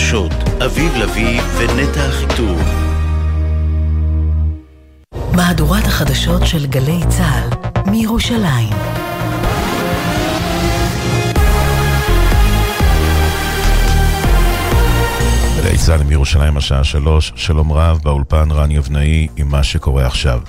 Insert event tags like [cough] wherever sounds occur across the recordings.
החדשות, אביב לביא ונטע אחיטוב. מהדורת החדשות של גלי צה"ל מירושלים. גלי צה"ל מירושלים השעה שלוש, שלום רב, באולפן רן יבנאי עם מה שקורה עכשיו.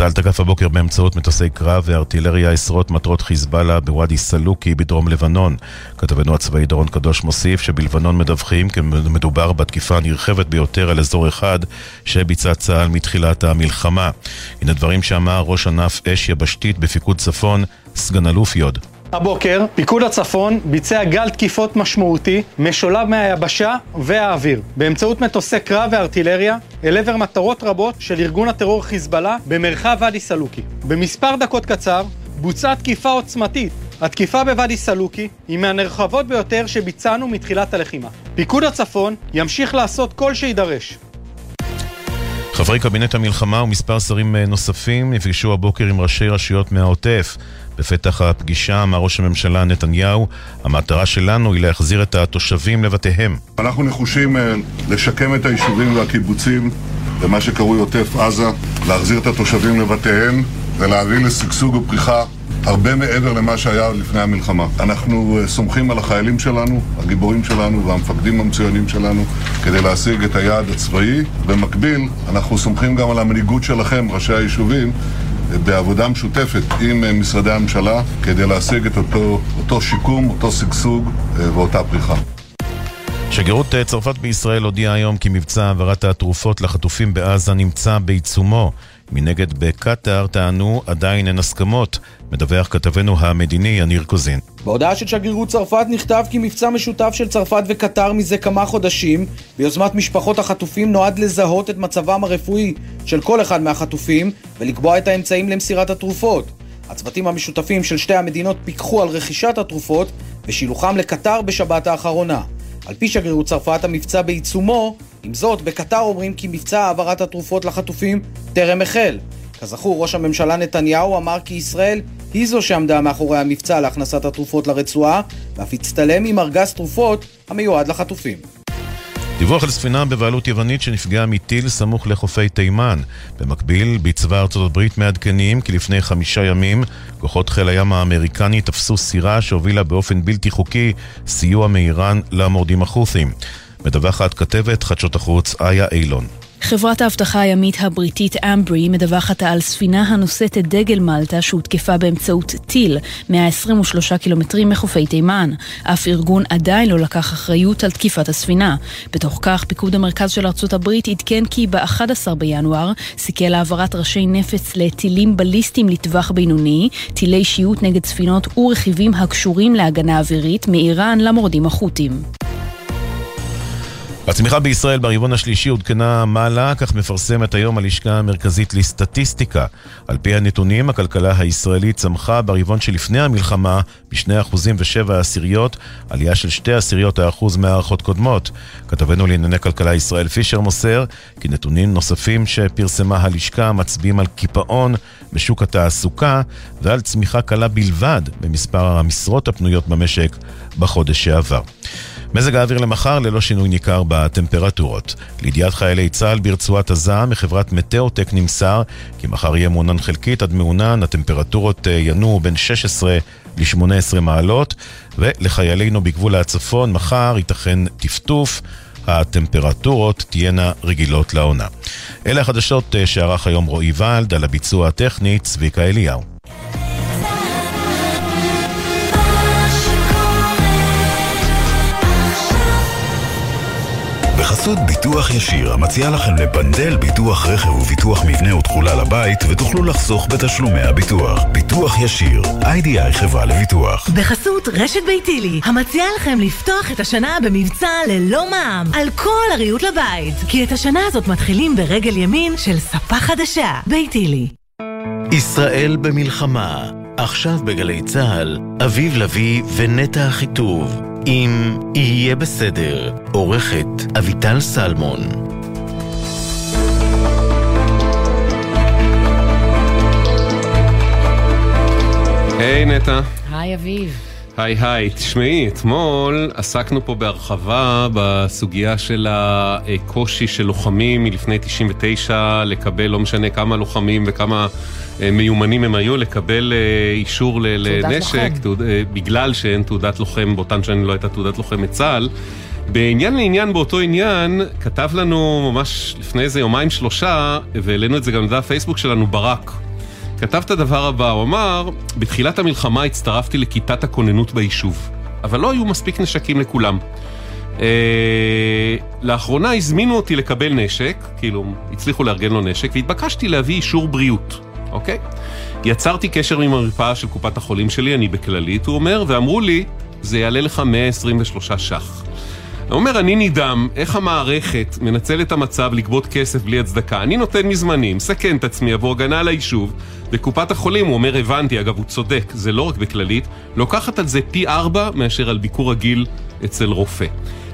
צה"ל תקף הבוקר באמצעות מטוסי קרב וארטילריה עשרות מטרות חיזבאללה בוואדי סלוקי בדרום לבנון. כתבנו הצבאי דורון קדוש מוסיף שבלבנון מדווחים כי מדובר בתקיפה הנרחבת ביותר על אזור אחד שביצע צה"ל מתחילת המלחמה. הנה דברים שאמר ראש ענף אש יבשתית בפיקוד צפון, סגן אלוף יוד. הבוקר פיקוד הצפון ביצע גל תקיפות משמעותי משולב מהיבשה והאוויר באמצעות מטוסי קרב וארטילריה אל עבר מטרות רבות של ארגון הטרור חיזבאללה במרחב ואדי סלוקי. במספר דקות קצר בוצעה תקיפה עוצמתית. התקיפה בוואדי סלוקי היא מהנרחבות ביותר שביצענו מתחילת הלחימה. פיקוד הצפון ימשיך לעשות כל שידרש חברי קבינט המלחמה ומספר שרים נוספים נפגשו הבוקר עם ראשי רשויות מהעוטף. בפתח הפגישה אמר ראש הממשלה נתניהו, המטרה שלנו היא להחזיר את התושבים לבתיהם. אנחנו נחושים לשקם את היישובים והקיבוצים במה שקרוי עוטף עזה, להחזיר את התושבים לבתיהם ולהביא לשגשוג ופריחה הרבה מעבר למה שהיה לפני המלחמה. אנחנו סומכים על החיילים שלנו, הגיבורים שלנו והמפקדים המצוינים שלנו כדי להשיג את היעד הצבאי. במקביל, אנחנו סומכים גם על המנהיגות שלכם, ראשי היישובים, בעבודה משותפת עם משרדי הממשלה כדי להשיג את אותו, אותו שיקום, אותו שגשוג ואותה פריחה. שגרירות צרפת בישראל הודיעה היום כי מבצע העברת התרופות לחטופים בעזה נמצא בעיצומו. מנגד בקטאר טענו עדיין אין הסכמות, מדווח כתבנו המדיני יניר קוזין. בהודעה של שגרירות צרפת נכתב כי מבצע משותף של צרפת וקטאר מזה כמה חודשים ביוזמת משפחות החטופים נועד לזהות את מצבם הרפואי של כל אחד מהחטופים ולקבוע את האמצעים למסירת התרופות. הצוותים המשותפים של שתי המדינות פיקחו על רכישת התרופות ושילוחם לקטאר בשבת האחרונה. על פי שגרירות צרפת המבצע בעיצומו, עם זאת, בקטר אומרים כי מבצע העברת התרופות לחטופים טרם החל. כזכור, ראש הממשלה נתניהו אמר כי ישראל היא זו שעמדה מאחורי המבצע להכנסת התרופות לרצועה, ואף הצטלם עם ארגז תרופות המיועד לחטופים. דיווח על ספינה בבעלות יוונית שנפגעה מטיל סמוך לחופי תימן. במקביל, בצבא ארצות הברית מעדכנים כי לפני חמישה ימים כוחות חיל הים האמריקני תפסו סירה שהובילה באופן בלתי חוקי סיוע מאיראן למורדים החות'ים. מדווחת כתבת חדשות החוץ איה אילון. חברת האבטחה הימית הבריטית אמברי מדווחת על ספינה הנושאת את דגל מלטה שהותקפה באמצעות טיל 123 קילומטרים מחופי תימן. אף ארגון עדיין לא לקח אחריות על תקיפת הספינה. בתוך כך, פיקוד המרכז של ארצות הברית עדכן כי ב-11 בינואר סיכל העברת ראשי נפץ לטילים בליסטיים לטווח בינוני, טילי שיוט נגד ספינות ורכיבים הקשורים להגנה אווירית מאיראן למורדים החות'ים. הצמיחה בישראל ברבעון השלישי עודכנה מעלה, כך מפרסמת היום הלשכה המרכזית לסטטיסטיקה. על פי הנתונים, הכלכלה הישראלית צמחה ברבעון שלפני המלחמה ב-2% ו-7 עשיריות, עלייה של 2 עשיריות האחוז מהערכות קודמות. כתבנו לענייני כלכלה ישראל פישר מוסר כי נתונים נוספים שפרסמה הלשכה מצביעים על קיפאון בשוק התעסוקה ועל צמיחה קלה בלבד במספר המשרות הפנויות במשק בחודש שעבר. מזג האוויר למחר ללא שינוי ניכר בטמפרטורות. לידיעת חיילי צה"ל ברצועת עזה מחברת מטאוטק נמסר כי מחר יהיה מעונן חלקית עד מעונן, הטמפרטורות ינועו בין 16 ל-18 מעלות, ולחיילינו בגבול הצפון מחר ייתכן טפטוף. הטמפרטורות תהיינה רגילות לעונה. אלה החדשות שערך היום רועי ולד על הביצוע הטכני צביקה אליהו. בחסות ביטוח ישיר, המציע לכם לבנדל ביטוח רכב וביטוח מבנה ותכולה לבית, ותוכלו לחסוך בתשלומי הביטוח. ביטוח ישיר, איי-די-איי חברה לביטוח. בחסות רשת ביתילי, המציעה לכם לפתוח את השנה במבצע ללא מע"מ, על כל הריהוט לבית. כי את השנה הזאת מתחילים ברגל ימין של ספה חדשה. ביתילי. ישראל במלחמה, עכשיו בגלי צה"ל, אביב לביא ונטע אחיטוב. אם יהיה בסדר, עורכת אביטל סלמון. היי נטע. היי אביב. היי היי, תשמעי, אתמול עסקנו פה בהרחבה בסוגיה של הקושי של לוחמים מלפני 99 לקבל, לא משנה כמה לוחמים וכמה אה, מיומנים הם היו, לקבל אה, אישור לנשק, תעוד, אה, בגלל שאין תעודת לוחם, באותן שנים לא הייתה תעודת לוחם מצה"ל. בעניין לעניין באותו עניין, כתב לנו ממש לפני איזה יומיים שלושה, והעלינו את זה גם לדף פייסבוק שלנו, ברק. כתב את הדבר הבא, הוא אמר, בתחילת המלחמה הצטרפתי לכיתת הכוננות ביישוב, אבל לא היו מספיק נשקים לכולם. אה, לאחרונה הזמינו אותי לקבל נשק, כאילו, הצליחו לארגן לו נשק, והתבקשתי להביא אישור בריאות, אוקיי? יצרתי קשר עם המרפאה של קופת החולים שלי, אני בכללית, הוא אומר, ואמרו לי, זה יעלה לך 123 ש"ח. הוא אומר, אני נדהם איך המערכת מנצלת את המצב לגבות כסף בלי הצדקה. אני נותן מזמני, מסכן את עצמי עבור הגנה על היישוב, וקופת החולים, הוא אומר, הבנתי, אגב, הוא צודק, זה לא רק בכללית, לוקחת על זה פי ארבע מאשר על ביקור רגיל אצל רופא.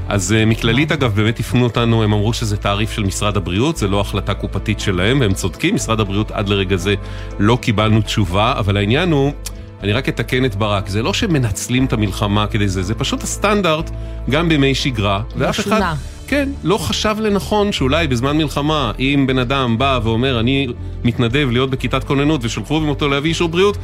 אז uh, מכללית אגב באמת הפנו אותנו, הם אמרו שזה תעריף של משרד הבריאות, זה לא החלטה קופתית שלהם, והם צודקים, משרד הבריאות עד לרגע זה לא קיבלנו תשובה, אבל העניין הוא, אני רק אתקן את ברק, זה לא שמנצלים את המלחמה כדי זה, זה פשוט הסטנדרט גם בימי שגרה, ואף אחד, כן, לא חשב לנכון שאולי בזמן מלחמה, אם בן אדם בא ואומר, אני מתנדב להיות בכיתת כוננות ושלחו אותו להביא אישור בריאות,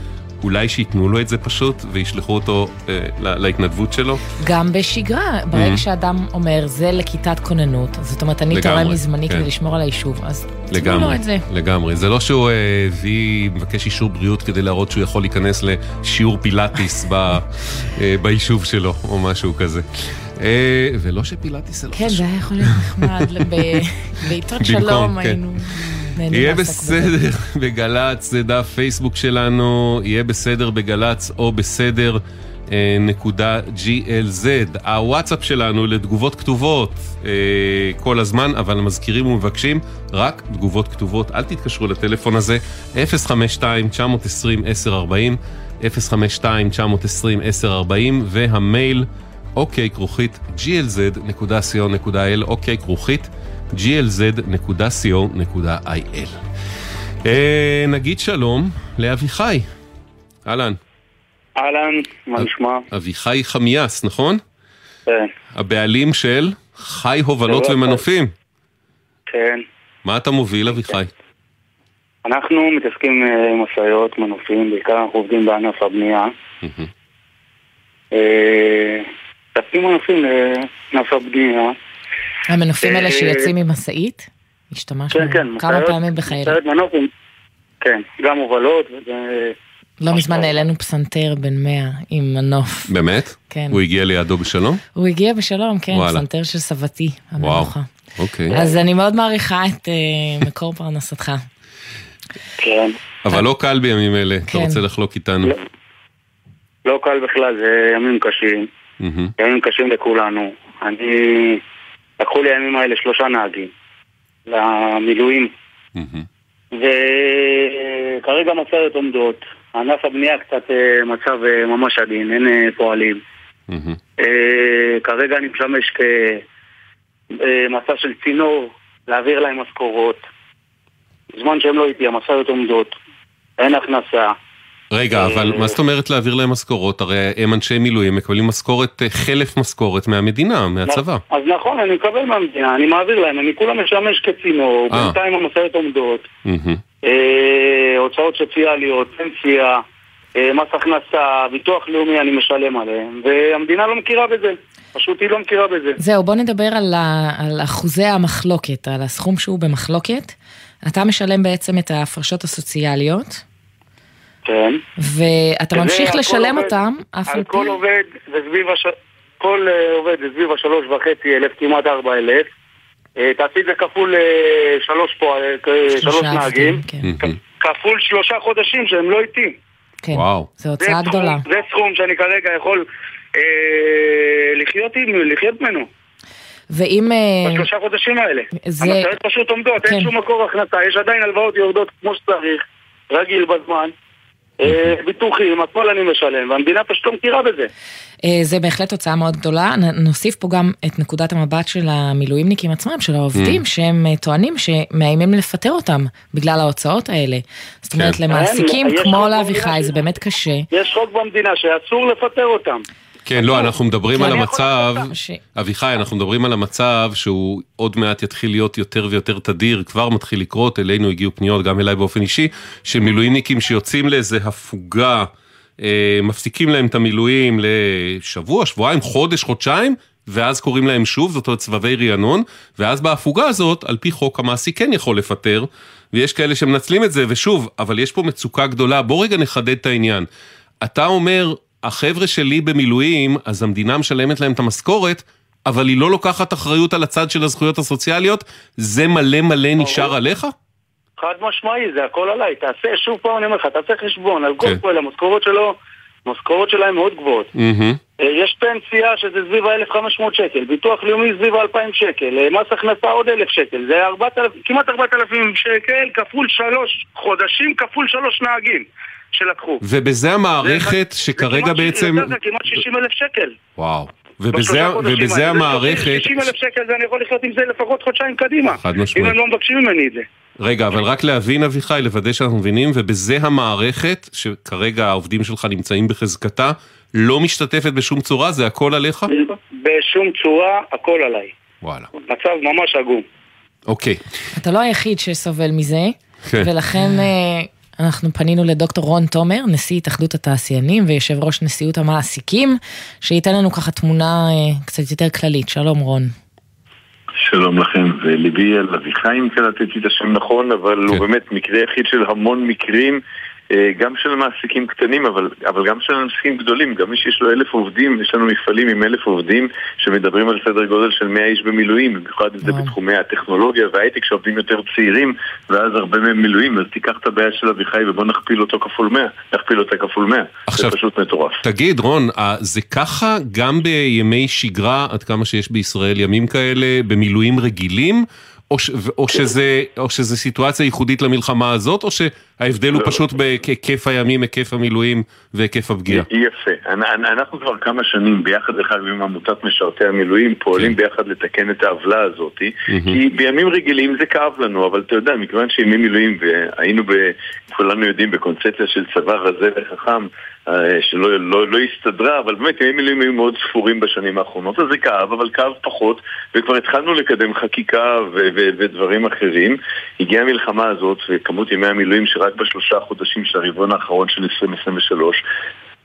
אולי שייתנו לו את זה פשוט וישלחו אותו אה, להתנדבות שלו? גם בשגרה, ברגע mm-hmm. שאדם אומר זה לכיתת כוננות, זאת אומרת אני תורם מזמני כן. כדי לשמור על היישוב, אז תנו לו את זה. לגמרי, זה לא שהוא הביא, אה, מבקש אישור בריאות כדי להראות שהוא יכול להיכנס לשיעור פילאטיס ב, אה, ביישוב שלו, או משהו כזה. אה, ולא שפילאטיס זה לא חשוב. כן, זה היה יכול להיות נחמד, [laughs] בעיתות שלום כן. היינו... יהיה בסדר [laughs] בגל"צ, זה דף פייסבוק שלנו, יהיה בסדר בגל"צ או בסדר אה, נקודה glz. הוואטסאפ שלנו לתגובות כתובות אה, כל הזמן, אבל מזכירים ומבקשים רק תגובות כתובות. אל תתקשרו לטלפון הזה, 052-920-1040, 052-920-1040, והמייל אוקיי כרוכית glz.co.il, אוקיי כרוכית glz.co.il. אה, נגיד שלום לאביחי. אהלן. אהלן, מה נשמע? אביחי חמיאס, נכון? כן. הבעלים של חי הובלות ומנופים. כן. מה אתה מוביל, אביחי? אנחנו מתעסקים אה, עם משאיות, מנופים, בעיקר אנחנו עובדים בענף הבנייה. מתעסקים מנופים לענף הבנייה. המנופים האלה אה, שיוצאים ממשאית? השתמשנו כן, כן, כמה פעמים בחיינו. כן, גם הובלות לא מזמן העלינו פסנתר בן 100 עם מנוף. באמת? כן. הוא הגיע לידו בשלום? הוא הגיע בשלום, כן, וואלה. פסנתר של סבתי המנוחה. אוקיי. אז אני מאוד מעריכה את uh, מקור פרנסתך. כן. אבל לא קל בימים אלה, כן. אתה רוצה לחלוק איתנו. לא, לא קל בכלל, זה ימים קשים. Mm-hmm. ימים קשים לכולנו. אני לקחו לי הימים האלה שלושה נהגים למילואים. וכרגע משאיות עומדות, ענף הבנייה קצת אה, מצב אה, ממש עדין, אין אה, פועלים. כרגע אני משמש כמצב של צינור להעביר להם משכורות. בזמן שהם לא איתי, המשאיות עומדות, אין הכנסה. רגע, אה, אבל מה זאת אומרת להעביר להם משכורות? הרי הם אנשי מילואים, מקבלים משכורת, אה, חלף משכורת מהמדינה, מהצבא. אז נכון, אני מקבל מהמדינה, אני מעביר להם, אני כולה משמש כצינור, אה. בינתיים המשאיות עומדות, הוצאות סוציאליות, פנסיה, מס הכנסה, ביטוח לאומי, אני משלם עליהם, והמדינה לא מכירה בזה. פשוט היא לא מכירה בזה. זהו, בוא נדבר על, ה, על אחוזי המחלוקת, על הסכום שהוא במחלוקת. אתה משלם בעצם את ההפרשות הסוציאליות. כן. ואתה ממשיך לשלם עובד, אותם, אף על פי... כל עובד זה סביב הש... כל uh, עובד זה סביב השלוש וחצי אלף, כמעט ארבע אלף. Uh, תעשי את זה כפול uh, שלוש פה, שלוש נהגים. כן. כפול שלושה חודשים שהם לא איתי. כן, וואו. זו הוצאה גדולה. זה סכום שאני כרגע יכול uh, לחיות, עם, לחיות ממנו. ואם... בשלושה חודשים האלה. זה... המשאיות פשוט עומדות, כן. אין שום מקור הכנסה, יש עדיין הלוואות יורדות כמו שצריך, רגיל בזמן. אה, ביטוחים, הכל אני משלם, והמדינה פשוט לא מכירה בזה. אה, זה בהחלט הוצאה מאוד גדולה. נוסיף פה גם את נקודת המבט של המילואימניקים עצמם, של העובדים, mm. שהם אה, טוענים שמאיימים לפטר אותם בגלל ההוצאות האלה. זאת אומרת, כן. למעסיקים כמו לאביחי זה באמת קשה. יש חוק במדינה שאסור לפטר אותם. כן, לא, אנחנו מדברים על המצב, אביחי, אנחנו מדברים על המצב שהוא עוד מעט יתחיל להיות יותר ויותר תדיר, כבר מתחיל לקרות, אלינו הגיעו פניות, גם אליי באופן אישי, של מילואימניקים שיוצאים לאיזה הפוגה, אה, מפסיקים להם את המילואים לשבוע, שבועיים, חודש, חודשיים, ואז קוראים להם שוב, זאת אומרת סבבי רענון, ואז בהפוגה הזאת, על פי חוק המעסיק כן יכול לפטר, ויש כאלה שמנצלים את זה, ושוב, אבל יש פה מצוקה גדולה, בוא רגע נחדד את העניין. אתה אומר, החבר'ה שלי במילואים, אז המדינה משלמת להם את המשכורת, אבל היא לא לוקחת אחריות על הצד של הזכויות הסוציאליות, זה מלא מלא נשאר עליך? חד משמעי, זה הכל עליי. תעשה, שוב פעם אני אומר לך, תעשה חשבון על כל כן. פועל, המשכורות שלו, המשכורות שלהם מאוד גבוהות. אה, יש פנסיה שזה סביב ה-1,500 שקל, ביטוח לאומי סביב ה-2,000 שקל, אה, מס הכנסה עוד 1,000 שקל, זה 4,000, כמעט 4,000 שקל כפול שלוש חודשים כפול שלוש נהגים. שלקחו. ובזה המערכת זה, שכרגע זה בעצם... זה כמעט 60 אלף שקל. וואו. ובזה, ובזה המערכת... 60 אלף שקל זה אני יכול לחיות עם זה לפחות חודשיים קדימה. חד משמעית. אם הם לא מבקשים ממני את זה. רגע, אבל רק להבין אביחי, לוודא שאנחנו מבינים, ובזה המערכת, שכרגע העובדים שלך נמצאים בחזקתה, לא משתתפת בשום צורה? זה הכל עליך? בשום צורה, הכל עליי. וואלה. מצב ממש עגום. אוקיי. אתה לא היחיד שסובל מזה, כן. ולכן אה, אנחנו פנינו לדוקטור רון תומר, נשיא התאחדות התעשיינים ויושב ראש נשיאות המעסיקים, שייתן לנו ככה תמונה אה, קצת יותר כללית. שלום רון. שלום לכם, וליבי על אביחי אם קלטתי את השם נכון, אבל כן. הוא באמת מקרה יחיד של המון מקרים גם של מעסיקים קטנים, אבל, אבל גם של מעסיקים גדולים. גם מי שיש לו אלף עובדים, יש לנו מפעלים עם אלף עובדים שמדברים על סדר גודל של מאה איש במילואים, במיוחד אם זה בתחומי הטכנולוגיה וההייטק שעובדים יותר צעירים, ואז הרבה מהם מילואים, אז תיקח את הבעיה של אביחי ובוא נכפיל אותו כפול מאה, נכפיל אותה כפול מאה. עכשיו, זה פשוט מטורף. תגיד, רון, אה, זה ככה גם בימי שגרה, עד כמה שיש בישראל ימים כאלה, במילואים רגילים? או, ש, או, שזה, או שזה סיטואציה ייחודית למלחמה הזאת, או שההבדל הוא לא. פשוט בהיקף הימים, היקף המילואים והיקף הפגיעה? יפה. אנחנו כבר כמה שנים ביחד, דרך אגב, עם עמותת משרתי המילואים, פועלים כן. ביחד לתקן את העוולה הזאת, כי בימים רגילים זה כאב לנו, אבל אתה יודע, מכיוון שימי מילואים, והיינו, ב, כולנו יודעים, בקונספציה של צבא רזה וחכם, שלא לא, לא הסתדרה, אבל באמת ימי מילואים היו מאוד ספורים בשנים האחרונות, אז זה כאב, אבל כאב פחות, וכבר התחלנו לקדם חקיקה ו- ו- ודברים אחרים. הגיעה המלחמה הזאת, וכמות ימי המילואים שרק בשלושה חודשים של הרבעון האחרון של 2023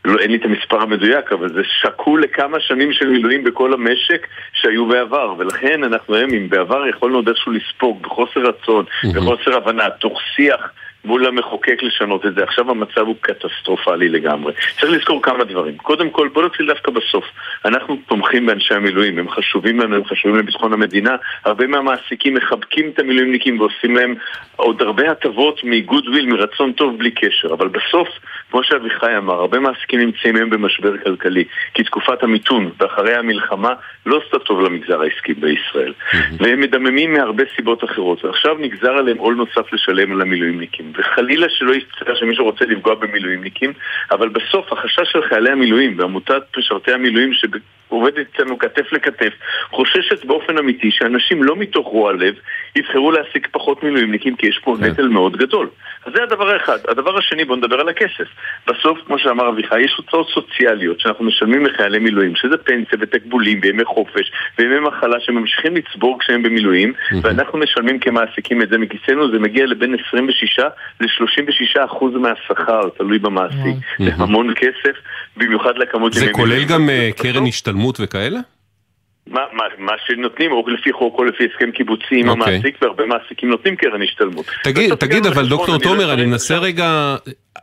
לא, אין לי את המספר המדויק, אבל זה שקול לכמה שנים של מילואים בכל המשק שהיו בעבר, ולכן אנחנו היום, אם בעבר יכולנו עוד איכשהו לספוג בחוסר רצון, בחוסר הבנה, תוך שיח מול המחוקק לשנות את זה. עכשיו המצב הוא קטסטרופלי לגמרי. צריך לזכור כמה דברים. קודם כל, בוא נתחיל דווקא בסוף. אנחנו תומכים באנשי המילואים, הם חשובים לנו, הם חשובים לביטחון המדינה. הרבה מהמעסיקים מחבקים את המילואימניקים ועושים להם עוד הרבה הטבות מגודוויל, מרצון טוב בלי קשר. אבל בסוף, כמו שאביחי אמר, הרבה מעסיקים נמצאים היום במשבר כלכלי. כי תקופת המיתון ואחרי המלחמה לא עשתה טוב למגזר העסקי בישראל. והם מדממים מהרבה סיבות אחרות. ועכשיו נגזר עליהם עול נוסף לשלם על המילואימניקים. וחלילה שלא יצטרך שמישהו רוצה לפגוע במילואימניקים, אבל בסוף החשש של חיילי המילואים ועמותת משרתי המילואים שעובדת אצלנו כתף לכתף, חוששת באופן אמיתי שאנשים לא מתוך רוע לב יבחרו להעסיק פחות מילואימניקים כי יש פה כן. נטל מאוד גדול. אז זה הדבר האחד. הדבר השני, בואו נדבר על הכסף. בסוף, כמו שאמר אביחי, יש הוצאות סוציאליות שאנחנו משלמים לחיילי מילואים, שזה פנסיה ותקבולים וימי חופש וימי מחלה שממשיכים לצבור כשהם במילואים, ואנחנו משלמים כמעסיקים את זה מכיסנו, זה מגיע לבין 26 ל-36 אחוז מהשכר, תלוי במעסיק. זה המון כסף, במיוחד לכמות... זה כולל גם אה, קרן השתלמות וכאלה? מה, מה, מה שנותנים, או לפי חוק או לפי הסכם קיבוצי עם okay. אוקיי. המעסיק, והרבה מעסיקים נותנים קרן השתלמות. תגיד, תגיד, אבל דוקטור תומר, אני מנסה רגע,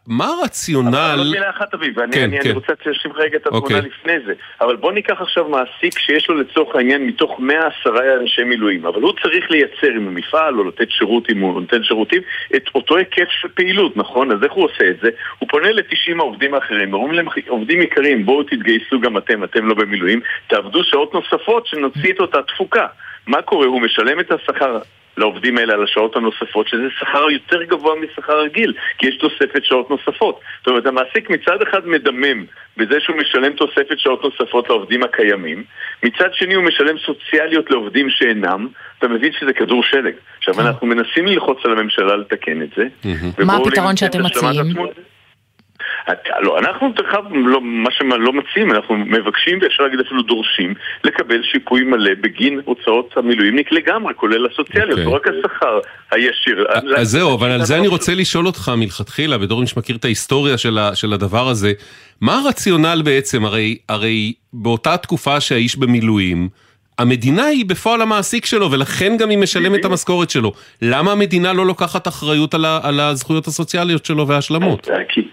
מה הרציונל... אבל עוד מילה אחת אביב, ואני כן, כן. רוצה להשלים רגע את התמונה okay. אוקיי. לפני זה. אבל בוא ניקח עכשיו מעסיק שיש לו לצורך העניין מתוך 110 אנשי מילואים, אבל הוא צריך לייצר עם המפעל או לתת שירות אם הוא נותן שירותים את אותו היקף של פעילות, נכון? אז איך הוא עושה את זה? הוא פונה ל-90 העובדים האחרים, אומרים להם, עובדים יקרים, בואו תתגייסו גם אתם, אתם לא במילואים, תעבדו שעות נוספות שנוציא את אותה תפוקה. מה קורה? הוא משלם את השכר לעובדים האלה על השעות הנוספות, שזה שכר יותר גבוה משכר רגיל, כי יש תוספת שעות נוספות. זאת אומרת, המעסיק מצד אחד מדמם בזה שהוא משלם תוספת שעות נוספות לעובדים הקיימים, מצד שני הוא משלם סוציאליות לעובדים שאינם, אתה מבין שזה כדור שלג. עכשיו, אנחנו מנסים ללחוץ על הממשלה לתקן את זה. מה הפתרון שאתם מציעים? לא, אנחנו דרך אגב, לא, מה שלא מציעים, אנחנו מבקשים ואפשר להגיד אפילו דורשים לקבל שיפוי מלא בגין הוצאות המילואימניק לגמרי, כולל הסוציאליות, לא רק השכר הישיר. אז זהו, אבל על זה אני רוצה לשאול אותך מלכתחילה, בתור מי שמכיר את ההיסטוריה של הדבר הזה, מה הרציונל בעצם? הרי, הרי באותה תקופה שהאיש במילואים, המדינה היא בפועל המעסיק שלו, ולכן גם היא משלמת את המשכורת שלו. למה המדינה לא לוקחת אחריות על הזכויות הסוציאליות שלו וההשלמות? כי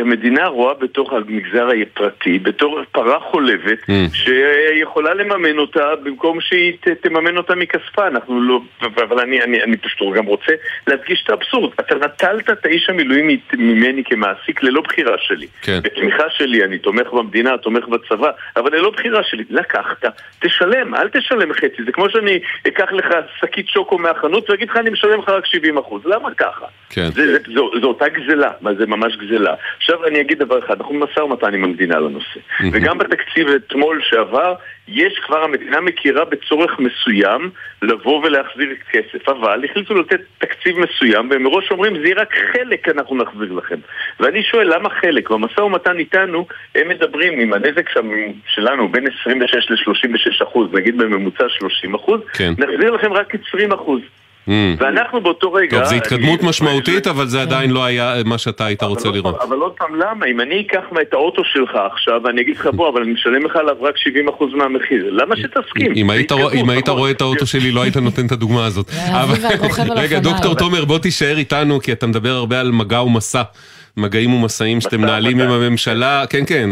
המדינה רואה בתוך המגזר הפרטי, בתור פרה חולבת, mm. שיכולה לממן אותה במקום שהיא ת, תממן אותה מכספה. אנחנו לא... אבל אני, אני, אני פשוט גם רוצה להדגיש את האבסורד. אתה נטלת את האיש המילואים ממני כמעסיק ללא בחירה שלי. כן. בתמיכה שלי, אני תומך במדינה, תומך בצבא, אבל ללא בחירה שלי. לקחת, תשלם, אל תשלם חצי. זה כמו שאני אקח לך שקית שוקו מהחנות ואגיד לך אני משלם לך רק 70%. למה ככה? כן. זה, זה, זו, זו אותה גזלה, זה ממש גזלה. עכשיו אני אגיד דבר אחד, אנחנו במשא ומתן עם המדינה לנושא. וגם בתקציב אתמול שעבר, יש כבר, המדינה מכירה בצורך מסוים לבוא ולהחזיר כסף, אבל החליטו לתת תקציב מסוים, והם מראש אומרים, זה יהיה רק חלק אנחנו נחזיר לכם. ואני שואל, למה חלק? במשא ומתן איתנו, הם מדברים, עם הנזק שלנו בין 26 ל-36 אחוז, נגיד בממוצע 30 אחוז, כן. נחזיר לכם רק 20 אחוז. Mm. ואנחנו באותו רגע... טוב, זו התקדמות משמעותית, אבל זה עדיין לא היה מה שאתה היית רוצה לראות. אבל עוד פעם, למה? אם אני אקח את האוטו שלך עכשיו, ואני אגיד לך, בוא, אבל אני משלם לך עליו רק 70% מהמחיר, למה שתסכים? אם היית רואה את האוטו שלי, לא היית נותן את הדוגמה הזאת. [laughs] רגע, דוקטור תומר, בוא תישאר איתנו, כי אתה מדבר הרבה על מגע ומסע. מגעים ומשאים שאתם מנהלים עם הממשלה, כן כן,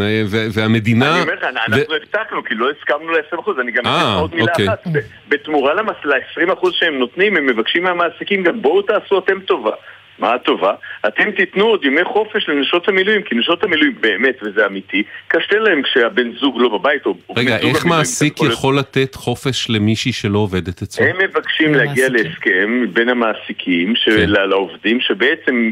והמדינה... אני אומר לך, אנחנו הבטחנו, כי לא הסכמנו ל-20%, אני גם אגיד עוד מילה אוקיי. אחת, בתמורה ל-20% שהם נותנים, הם מבקשים מהמעסיקים גם בואו תעשו אתם טובה. מה הטובה? אתם תיתנו עוד ימי חופש לנשות המילואים, כי נשות המילואים באמת, וזה אמיתי, קשה להם כשהבן זוג לא בבית או... רגע, איך מעסיק יכול לתת חופש למישהי שלא עובדת אצלו? הם מבקשים להגיע להסכם בין המעסיקים, כן. לעובדים, שבעצם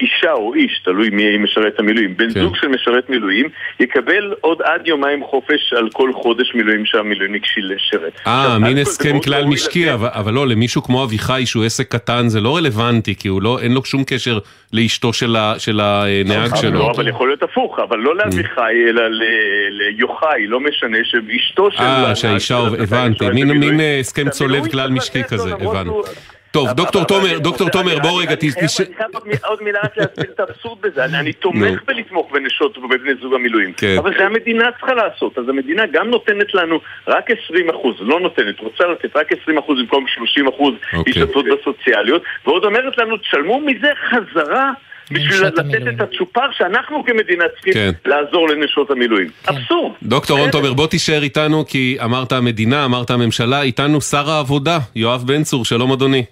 אישה או איש, תלוי מי משרת המילואים, בן כן. זוג של משרת מילואים, יקבל עוד עד יומיים חופש על כל חודש מילואים שהמילואימניק לשרת. אה, מין הסכם כלל משקי, אבל, אבל לא, למישהו כמו אביחי שהוא עסק קטן זה לא רלוונטי, כי הוא לא, אין לו שום קשר לאשתו של, ה, של הנהג שלו. לא, אבל יכול להיות הפוך, אבל לא לאביחי, אלא ליוחאי, לא משנה, שאשתו של... אה, שהאישה, הבנתי, מין הסכם צולב כלל משקי כזה, הבנתי. טוב, דוקטור תומר, דוקטור תומר, בוא רגע, אני חייב עוד מילה רק להסביר את האבסורד בזה. אני תומך בלתמוך בנשות ובבני זוג המילואים, כן. אבל זה המדינה צריכה לעשות. אז המדינה גם נותנת לנו רק 20 אחוז, לא נותנת, רוצה לתת רק 20 אחוז במקום 30 אחוז אוקיי. השתתפות בסוציאליות, ועוד אומרת לנו, תשלמו מזה חזרה. בשביל לתת את הצ'ופר שאנחנו כמדינה צריכים כן. לעזור לנשות המילואים. כן. אבסורד. דוקטור רון תומר, בוא תישאר איתנו, כי אמרת המדינה, אמרת הממשלה, איתנו שר העבודה, יואב בן צור, שלום אדוני.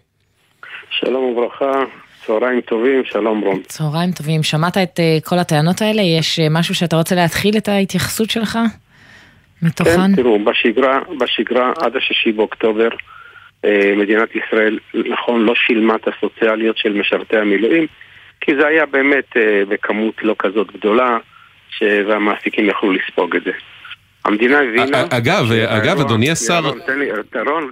שלום וברכה, צהריים טובים, שלום רום. צהריים טובים, שמעת את uh, כל הטענות האלה? יש uh, משהו שאתה רוצה להתחיל את ההתייחסות שלך מתוכן? כן, תראו, בשגרה, בשגרה עד השישי באוקטובר uh, מדינת ישראל, נכון, לא שילמה את הסוציאליות של משרתי המילואים, כי זה היה באמת uh, בכמות לא כזאת גדולה, והמעסיקים יכלו לספוג את זה. המדינה הבינה... אגב, אגב, אדוני השר...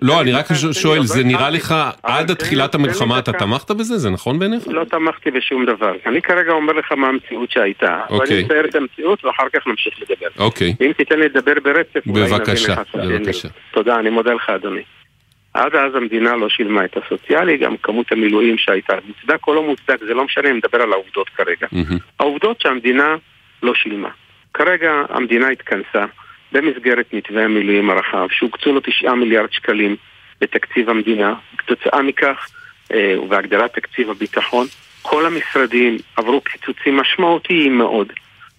לא, אני רק שואל, זה נראה לך, עד תחילת המלחמה אתה תמכת בזה? זה נכון בעיניך? לא תמכתי בשום דבר. אני כרגע אומר לך מה המציאות שהייתה. ואני אוקיי. אצייר את המציאות ואחר כך נמשיך לדבר. אוקיי. אם תיתן לי לדבר ברצף, בבקשה, בבקשה. תודה, אני מודה לך, אדוני. עד אז המדינה לא שילמה את הסוציאלי, גם כמות המילואים שהייתה מוצדק או לא מוצדק, זה לא משנה, אני מדבר על העובדות כרגע. העובדות שהמדינה לא שילמה. כרגע המדינה התכנסה. במסגרת מתווה המילואים הרחב, שהוקצו לו תשעה מיליארד שקלים בתקציב המדינה. כתוצאה מכך, אה, ובהגדלת תקציב הביטחון, כל המשרדים עברו קיצוצים משמעותיים מאוד.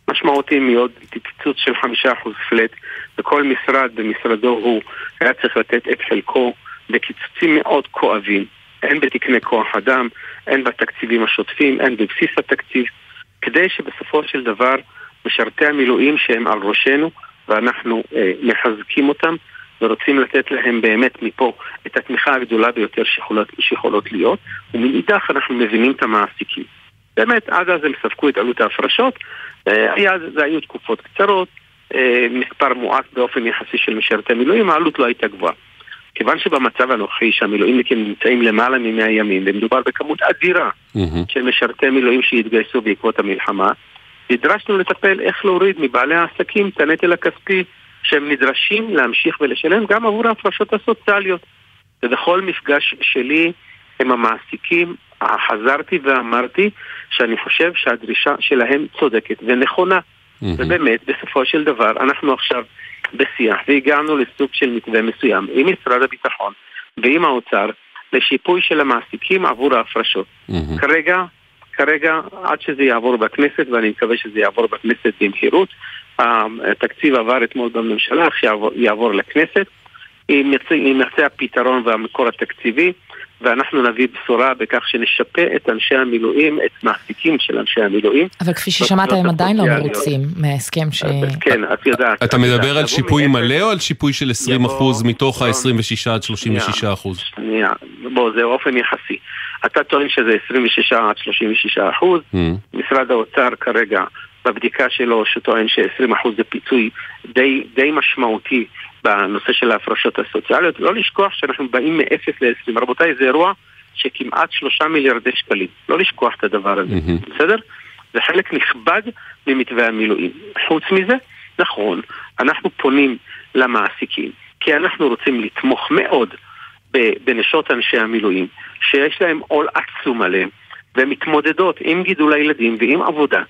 משמעותיים מאוד, קיצוץ של חמישה אחוז פלט, וכל משרד במשרדו הוא היה צריך לתת את חלקו בקיצוצים מאוד כואבים, הן בתקני כוח אדם, הן בתקציבים השוטפים, הן בבסיס התקציב, כדי שבסופו של דבר משרתי המילואים שהם על ראשנו ואנחנו אה, מחזקים אותם, ורוצים לתת להם באמת מפה את התמיכה הגדולה ביותר שיכולות, שיכולות להיות, ומאידך אנחנו מבינים את המעסיקים. באמת, עד אז הם ספקו את עלות ההפרשות, אה, היה, זה היו תקופות קצרות, אה, מספר מועט באופן יחסי של משרתי מילואים, העלות לא הייתה גבוהה. כיוון שבמצב הנוכחי שהמילואימניקים נמצאים למעלה מ-100 ימים, ומדובר בכמות אדירה mm-hmm. של משרתי מילואים שהתגייסו בעקבות המלחמה, נדרשנו לטפל איך להוריד מבעלי העסקים את הנטל הכספי שהם נדרשים להמשיך ולשלם גם עבור ההפרשות הסוציאליות. ובכל מפגש שלי עם המעסיקים חזרתי ואמרתי שאני חושב שהדרישה שלהם צודקת ונכונה. Mm-hmm. ובאמת, בסופו של דבר, אנחנו עכשיו בשיח והגענו לסוג של מתווה מסוים עם משרד הביטחון ועם האוצר לשיפוי של המעסיקים עבור ההפרשות. Mm-hmm. כרגע, כרגע, עד שזה יעבור בכנסת, ואני מקווה שזה יעבור בכנסת במהירות, התקציב עבר אתמול בממשלה, איך יעבור, יעבור לכנסת, אם ימצא הפתרון והמקור התקציבי, ואנחנו נביא בשורה בכך שנשפה את אנשי המילואים, את מעסיקים של אנשי המילואים. אבל כפי ששמעת, הם עדיין לא מרוצים מההסכם ש... כן, את יודעת. אתה מדבר על שיפוי מלא או על שיפוי של 20% מתוך ה-26 עד 36%? שנייה, בוא, זה אופן יחסי. אתה טוען שזה 26 עד 36%, mm. משרד האוצר כרגע בבדיקה שלו שטוען ש-20% זה פיצוי די, די משמעותי בנושא של ההפרשות הסוציאליות. לא לשכוח שאנחנו באים מ-0 ל-20. רבותיי, זה אירוע שכמעט 3 מיליארדי שקלים. לא לשכוח את הדבר הזה, mm-hmm. בסדר? זה חלק נכבד ממתווה המילואים. חוץ מזה, נכון, אנחנו פונים למעסיקים, כי אנחנו רוצים לתמוך מאוד בנשות אנשי המילואים, שיש להם עול עצום עליהם, והן מתמודדות עם גידול הילדים ועם עבודה.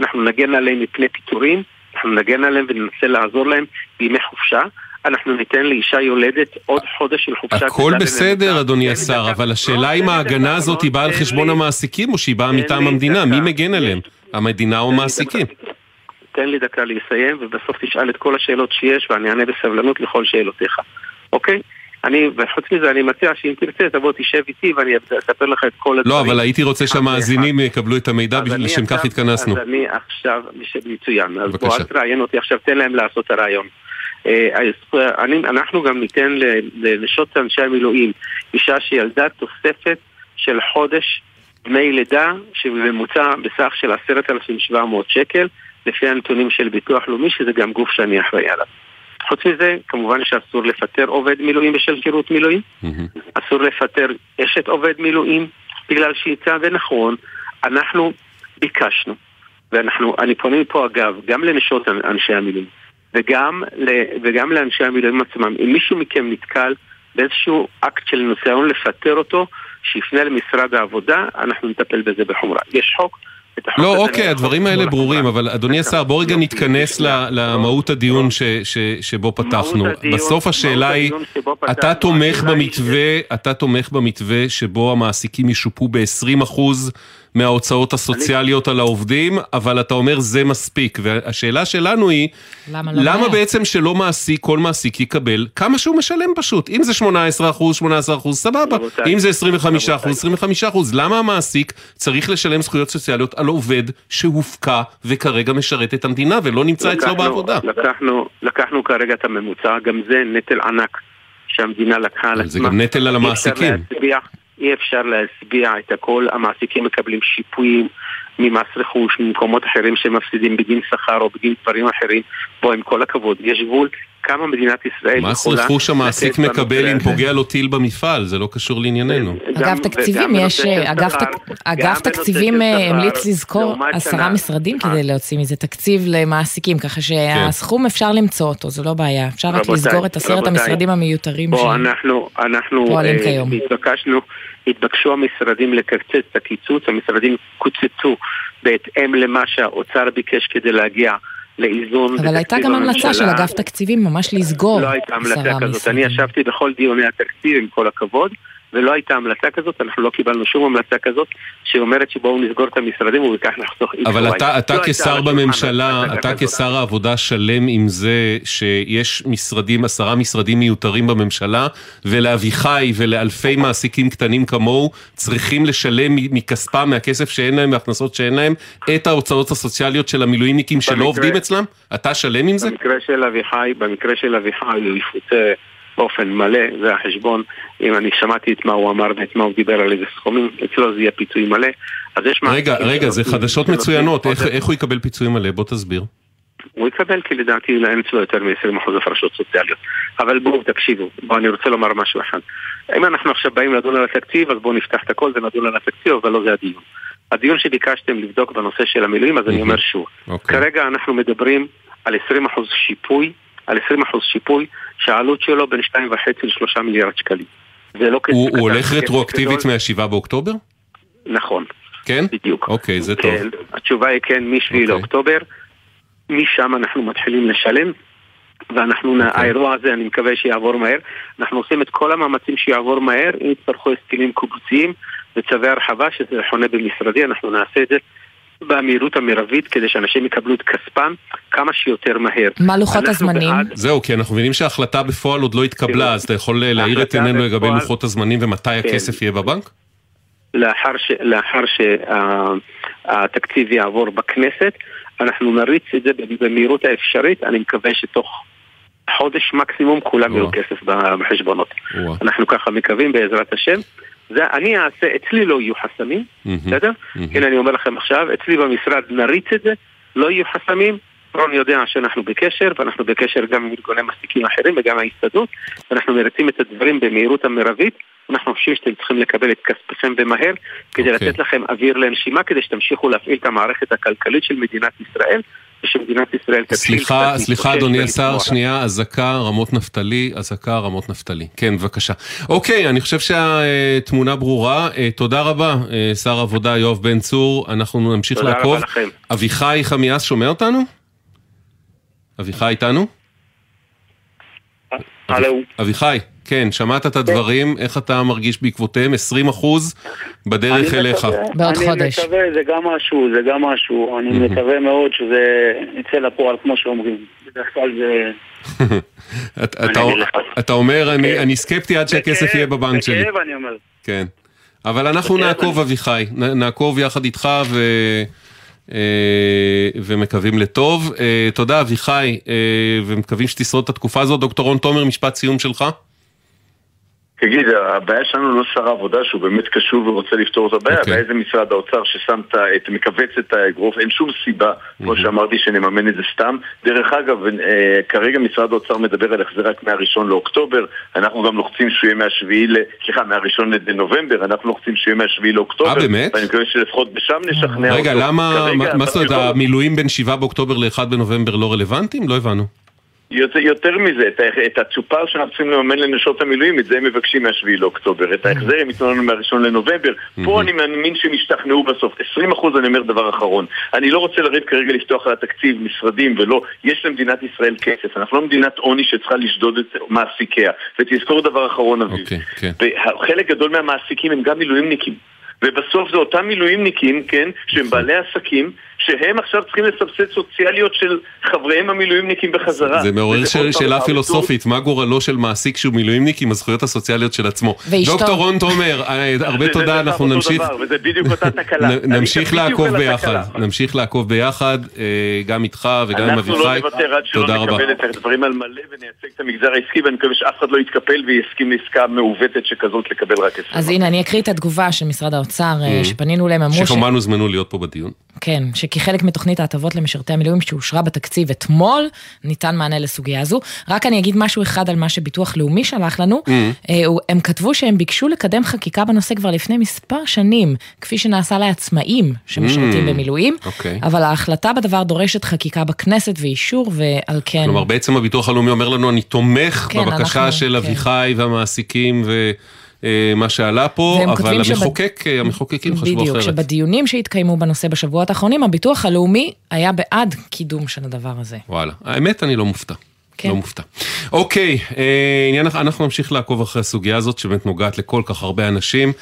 אנחנו נגן עליהם מפני פיטורים, אנחנו נגן עליהם וננסה לעזור להם בימי חופשה. אנחנו ניתן לאישה יולדת עוד חודש של חופשת הכל בסדר, אדוני השר, אבל השאלה אם ההגנה הזאת היא באה על חשבון המעסיקים או שהיא באה מטעם המדינה, מי מגן עליהם? המדינה או המעסיקים? תן לי דקה לסיים, ובסוף תשאל את כל השאלות שיש, ואני אענה בסבלנות לכל שאלותיך, אוקיי? אני, וחוץ מזה, אני מציע שאם תרצה, תבוא תשב איתי ואני אספר לך את כל הדברים. לא, אבל הייתי רוצה שהמאזינים יקבלו את המידע, לשם כך התכנסנו. אז אני עכשיו, מצוין, אז בוא, אל תראיין אותי עכשיו, תן להם לעשות את הרעיון. אה, אנחנו גם ניתן לנשות אנשי המילואים אישה שילדה תוספת של חודש דמי לידה שבממוצע בסך של עשרת אלפים שבע מאות שקל לפי הנתונים של ביטוח לאומי שזה גם גוף שאני אחראי עליו. חוץ מזה, כמובן שאסור לפטר עובד מילואים בשל שירות מילואים, mm-hmm. אסור לפטר אשת עובד מילואים בגלל שיצא, ונכון, אנחנו ביקשנו, ואני פונה מפה אגב, גם לנשות אנשי המילואים, וגם, וגם לאנשי המילואים עצמם, אם מישהו מכם נתקל באיזשהו אקט של ניסיון לפטר אותו, שיפנה למשרד העבודה, אנחנו נטפל בזה בחומרה. יש חוק לא, אוקיי, הדברים האלה ברורים, אבל אדוני השר, בוא רגע נתכנס למהות הדיון שבו פתחנו. בסוף השאלה היא, אתה תומך במתווה, אתה תומך במתווה שבו המעסיקים ישופו ב-20% מההוצאות הסוציאליות על העובדים, אבל אתה אומר זה מספיק. והשאלה שלנו היא, למה, לא למה בעצם שלא מעסיק, כל מעסיק יקבל כמה שהוא משלם פשוט? אם זה 18 אחוז, 18 אחוז, סבבה. אם זה 25 אחוז, 25 אחוז. למה המעסיק צריך לשלם זכויות סוציאליות על עובד שהופקע וכרגע משרת את המדינה ולא נמצא לקחנו, אצלו בעבודה? לקחנו, לקחנו כרגע את הממוצע, גם זה נטל ענק שהמדינה לקחה על עצמה. זה גם נטל על המעסיקים. אי אפשר להצביע את הכל, המעסיקים מקבלים שיפויים ממס רכוש, ממקומות אחרים שמפסידים בגין שכר או בגין דברים אחרים. בוא, עם כל הכבוד, יש גבול כמה מדינת ישראל יכולה... מס רכוש המעסיק מקבל אם פוגע לו טיל במפעל, זה לא קשור לענייננו. אגב תקציבים, יש... אגף תקציבים אה, המליץ לזכור עשרה משרדים כדי להוציא מזה תקציב למעסיקים, ככה שהסכום אפשר למצוא אותו, זו לא בעיה. אפשר רק לסגור את עשרת המשרדים המיותרים שפועלים כיום. התבקשנו, התבקשו המשרדים לקצץ את הקיצוץ, המשרדים קוצצו בהתאם למה שהאוצר ביקש כדי להגיע לאיזון. אבל הייתה גם המלצה של אגף תקציבים ממש לסגור לא הייתה המלצה כזאת. אני ישבתי בכל דיוני התקציב עם כל הכבוד. ולא הייתה המלצה כזאת, אנחנו לא קיבלנו שום המלצה כזאת שאומרת שבואו נסגור את המשרדים ובכך נחסוך איקס אבל אתה, אתה לא כשר בממשלה, אתה כשר העבודה שלם עם זה שיש משרדים, עשרה משרדים מיותרים בממשלה ולאביחי ולאלפי מעסיקים קטנים כמוהו צריכים לשלם מכספם, מהכסף שאין להם, מהכנסות שאין להם, את ההוצאות הסוציאליות של המילואימניקים שלא עובדים אצלם? אתה שלם עם זה? במקרה של אביחי, במקרה של אביחי הוא יפוצה באופן מלא, זה החשבון, אם אני שמעתי את מה הוא אמר ואת מה הוא דיבר על איזה סכומים, אצלו זה יהיה פיצוי מלא. אז יש רגע, רגע, זה חדשות מצוינות, איך, איך הוא יקבל פיצוי מלא? בוא תסביר. הוא יקבל כי לדעתי אין אצלו יותר מ-20% הפרשות סוציאליות. אבל בואו תקשיבו, בואו אני רוצה לומר משהו אחד. אם אנחנו עכשיו באים לדון על התקציב, אז בואו נפתח את הכל ונדון על התקציב, אבל לא זה הדיון. הדיון שביקשתם לבדוק בנושא של המילואים, אז אני אומר שוב. Okay. אוקיי. כרגע אנחנו מדברים על 20% שיפוי, על 20% שיפוי, שהעלות שלו בין 2.5 ל-3 מיליארד שקלים. זה לא כסף הוא, הוא הולך רטרואקטיבית מה-7 באוקטובר? נכון. כן? בדיוק. אוקיי, זה טוב. התשובה היא כן, מ-7 okay. לאוקטובר. משם אנחנו מתחילים לשלם. ואנחנו, okay. אוקיי. האירוע הזה, אני מקווה שיעבור מהר. אנחנו עושים את כל המאמצים שיעבור מהר, אם יצטרכו הסכמים קיבוציים וצווי הרחבה, שזה חונה במשרדי, אנחנו נעשה את זה במהירות המרבית כדי שאנשים יקבלו את כספם כמה שיותר מהר. מה לוחות הזמנים? בעד... זהו, כי אנחנו מבינים שההחלטה בפועל עוד לא התקבלה, אז אתה יכול להאיר את עינינו בפועל... לגבי לוחות הזמנים ומתי כן. הכסף יהיה בבנק? לאחר, ש... לאחר שהתקציב יעבור בכנסת, אנחנו נריץ את זה במהירות האפשרית, אני מקווה שתוך חודש מקסימום כולם יהיו כסף בחשבונות. אנחנו ככה מקווים בעזרת השם. זה אני אעשה, אצלי לא יהיו חסמים, בסדר? הנה אני אומר לכם עכשיו, אצלי במשרד נריץ את זה, לא יהיו חסמים, רון יודע שאנחנו בקשר, ואנחנו בקשר גם עם ארגוני מעסיקים אחרים וגם ההסתדרות, ואנחנו מריצים את הדברים במהירות המרבית, אנחנו חושבים שאתם צריכים לקבל את כספכם במהר, כדי okay. אוקיי. לתת לכם אוויר לנשימה, כדי שתמשיכו להפעיל את המערכת הכלכלית של מדינת ישראל, ושמדינת ישראל תתחיל... סליחה, סליחה אדוני השר, שנייה, אזעקה רמות נפתלי, אזעקה רמות נפתלי. כן, בבקשה. אוקיי, אני חושב שהתמונה ברורה. אה, תודה רבה, אה, שר העבודה יואב בן צור, אנחנו נמשיך לעקוב. תודה רבה לכם. אביחי חמיאס שומע אותנו? אביחי איתנו? הלו. אביחי. כן, שמעת את הדברים, איך אתה מרגיש בעקבותיהם? 20 אחוז בדרך אליך. בעוד חודש. אני מקווה, זה גם משהו, זה גם משהו. אני מקווה מאוד שזה יצא לפועל, כמו שאומרים. בדרך כלל זה... [laughs] אתה אומר, אני סקפטי עד שהכסף יהיה בבנק שלי. בכאב אני אומר. כן. אבל אנחנו נעקוב, אביחי. נעקוב יחד איתך ו... אה, ומקווים לטוב. אה, תודה אביחי, אה, ומקווים שתשרוד את התקופה הזאת. דוקטור רון תומר, משפט סיום שלך. תגיד, הבעיה שלנו לא שר העבודה שהוא באמת קשוב ורוצה לפתור את הבעיה, okay. הבעיה זה משרד האוצר ששם את, מכווץ את האגרוף, אין שום סיבה, mm-hmm. כמו שאמרתי, שנממן את זה סתם. דרך אגב, אה, כרגע משרד האוצר מדבר על החזר רק מהראשון לאוקטובר, אנחנו גם לוחצים שהוא יהיה מהשביעי. סליחה, מהראשון לנובמבר, אנחנו לוחצים שהוא יהיה מהשביעי לאוקטובר. אה, באמת? ואני מקווה שלפחות בשם נשכנע רגע, אותו. רגע, למה, מה זאת אומרת, המילואים בין 7 באוקטובר ל-1 בנובמבר לא רלוונטיים? לא הבנו. יותר, יותר מזה, את, את הצ'ופר שאנחנו צריכים לממן לנשות המילואים, את זה הם מבקשים מה-7 לאוקטובר. את ההחזר הם ייתנו לנו מה-1 לנובמבר. פה אני מאמין שהם ישתכנעו בסוף. 20% אני אומר דבר אחרון. אני לא רוצה לריב כרגע לפתוח על התקציב משרדים ולא, יש למדינת ישראל כסף. אנחנו לא מדינת עוני שצריכה לשדוד את מעסיקיה. ותזכור דבר אחרון, אביב. Okay, okay. וחלק גדול מהמעסיקים הם גם מילואימניקים. ובסוף זה אותם מילואימניקים, כן, שהם בעלי עסקים, שהם עכשיו צריכים לסבסד סוציאליות של חבריהם המילואימניקים בחזרה. זה מעורר שאלה פילוסופית, מה גורלו של מעסיק שהוא מילואימניק עם הזכויות הסוציאליות של עצמו? דוקטור רון תומר, אה, [laughs] הרבה תודה, אנחנו נמשיך... וזה בדיוק אותה תקלה. נמשיך לעקוב ביחד, נמשיך לעקוב ביחד, גם איתך וגם עם אביחי. אנחנו לא נוותר עד שלא נקבל את הדברים על מלא ונייצג את המגזר העסקי, ואני מקווה שאף אחד לא יתקפל ויסכים לעסקה מעוותת שכזאת לקבל רק 20. אז הנה, אני אקריא את התגובה של משרד האוצר, אה, mm. שפנינו אליהם, אמרו ש... שכמובן הוזמנו להיות פה בדיון. כן, שכחלק מתוכנית ההטבות למשרתי המילואים שאושרה בתקציב אתמול, ניתן מענה לסוגיה הזו. רק אני אגיד משהו אחד על מה שביטוח לאומי שלח לנו. Mm. hmm הם כתבו שהם ביקשו לקדם חקיקה בנושא כבר לפני מספר שנים, כפי שנעשה לעצמאים שמשרתים mm. במילואים, okay. אוקיי. אבל ההחלטה בדבר דורשת חקיקה בכנסת ואישור, ועל כן... כלומר, בעצם הביטוח הלאומי אומר לנו, אני תומך כן, בבקשה אנחנו, של כן. אביחי והמעסיקים ו... אה, מה שעלה פה, אבל המחוקק, שבד... המחוקקים חשבו אחרת. בדיוק, שבדיונים שהתקיימו בנושא בשבועות האחרונים, הביטוח הלאומי היה בעד קידום של הדבר הזה. וואלה, האמת אני לא מופתע. כן. לא מופתע. אוקיי, אה, עניין, אנחנו נמשיך לעקוב אחרי הסוגיה הזאת, שבאמת נוגעת לכל כך הרבה אנשים.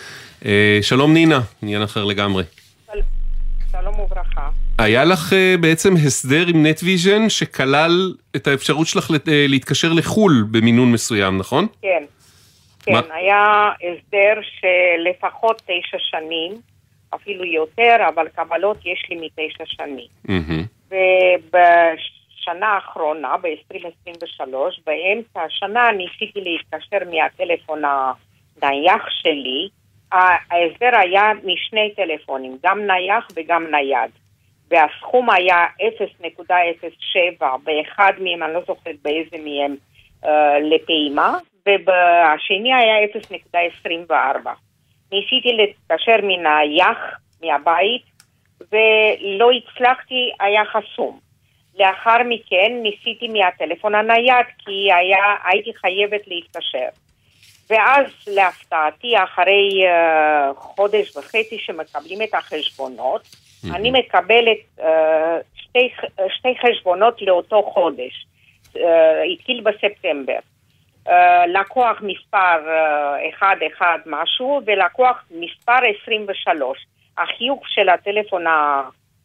אה, שלום נינה, עניין אחר לגמרי. שלום וברכה. היה לך בעצם הסדר עם נטוויז'ן שכלל את האפשרות שלך להתקשר לחו"ל במינון מסוים, נכון? כן, כן, מה? היה הסדר שלפחות תשע שנים, אפילו יותר, אבל קבלות יש לי מתשע שנים. Mm-hmm. בשנה האחרונה, ב-2023, באמצע השנה ניסיתי להתקשר מהטלפון הנייח שלי. ההסדר היה משני טלפונים, גם נייח וגם נייד. והסכום היה 0.07 באחד מהם, אני לא זוכרת באיזה מהם, uh, לפעימה, ובשני היה 0.24. ניסיתי להתקשר מנייח, מהבית, ולא הצלחתי, היה חסום. לאחר מכן ניסיתי מהטלפון הנייד, כי היה, הייתי חייבת להתקשר. ואז להפתעתי, אחרי uh, חודש וחצי שמקבלים את החשבונות, mm-hmm. אני מקבלת uh, שתי, שתי חשבונות לאותו חודש. Uh, התחיל בספטמבר. Uh, לקוח מספר uh, 1 1 משהו ולקוח מספר 23. החיוג של הטלפון ה...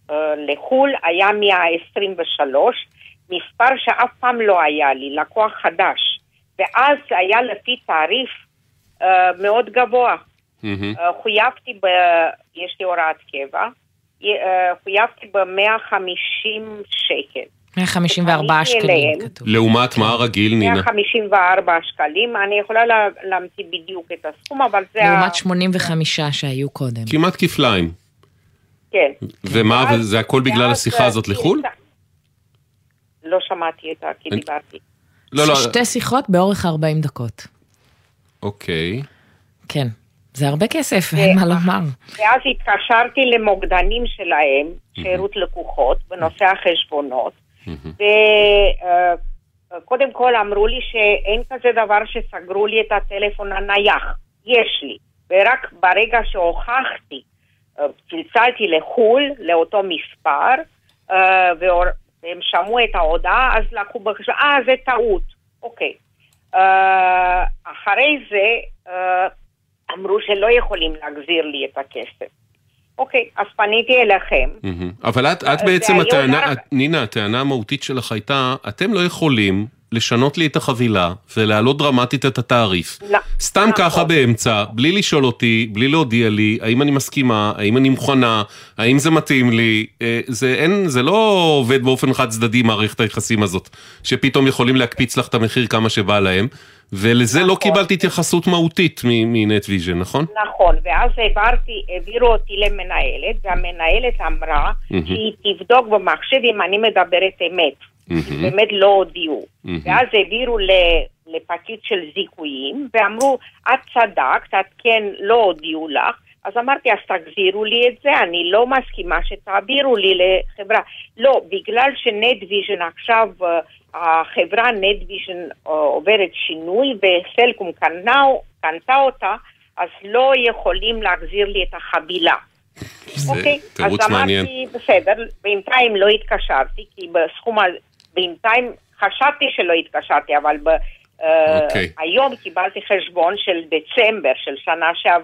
uh, לחו"ל היה 123, מספר שאף פעם לא היה לי, לקוח חדש. ואז היה לפי תעריף uh, מאוד גבוה. Mm-hmm. Uh, חויבתי ב... יש לי הוראת קבע, uh, חויבתי ב-150 שקל. 154 שקלים כתוב. לעומת מה הרגיל, נינה? 154 שקלים, אני יכולה לה, להמציא בדיוק את הסכום, אבל זה... לעומת 85 שהיו קודם. כמעט כפליים. כן. ומה, וזה הכל בגלל השיחה הזאת לחו"ל? לא שמעתי את ה... כי דיברתי. לא, לא. שתי שיחות באורך 40 דקות. אוקיי. כן. זה הרבה כסף, אין מה לומר. ואז התקשרתי למוקדנים שלהם, שירות לקוחות, בנושא החשבונות, וקודם כל אמרו לי שאין כזה דבר שסגרו לי את הטלפון הנייח, יש לי. ורק ברגע שהוכחתי, צלצלתי לחו"ל, לאותו מספר, והם שמעו את ההודעה, אז לקחו בחשבון, אה, זה טעות, אוקיי. אחרי זה, אמרו שלא יכולים להחזיר לי את הכסף. אוקיי, אז פניתי אליכם. אבל את, את בעצם הטענה, נינה, הטענה המהותית שלך הייתה, אתם לא יכולים לשנות לי את החבילה ולהעלות דרמטית את התעריף. לא. סתם נכון. ככה באמצע, בלי לשאול אותי, בלי להודיע לי, האם אני מסכימה, האם אני מוכנה, האם זה מתאים לי. אה, זה, אין, זה לא עובד באופן חד צדדי מערכת היחסים הזאת, שפתאום יכולים להקפיץ לך את המחיר כמה שבא להם. ולזה נכון. לא קיבלתי התייחסות מהותית מנטוויז'ן, נכון? נכון, ואז העברתי, העבירו אותי למנהלת, והמנהלת אמרה mm-hmm. שהיא תבדוק במחשב אם אני מדברת אמת. Mm-hmm. באמת לא הודיעו. Mm-hmm. ואז העבירו לפקיד של זיכויים, ואמרו, את צדקת, את כן לא הודיעו לך. אז אמרתי, אז תחזירו לי את זה, אני לא מסכימה שתעבירו לי לחברה. לא, בגלל שנטוויז'ן עכשיו... החברה נטוויז'ן עוברת שינוי וסלקום קנה, קנתה אותה, אז לא יכולים להחזיר לי את החבילה. זה אוקיי? תירוץ אז מעניין. אמרתי, בסדר, בינתיים לא התקשרתי, כי בסכום בינתיים חשבתי שלא התקשרתי, אבל ב, אוקיי. אה, היום קיבלתי חשבון של דצמבר, של שנה שעברה,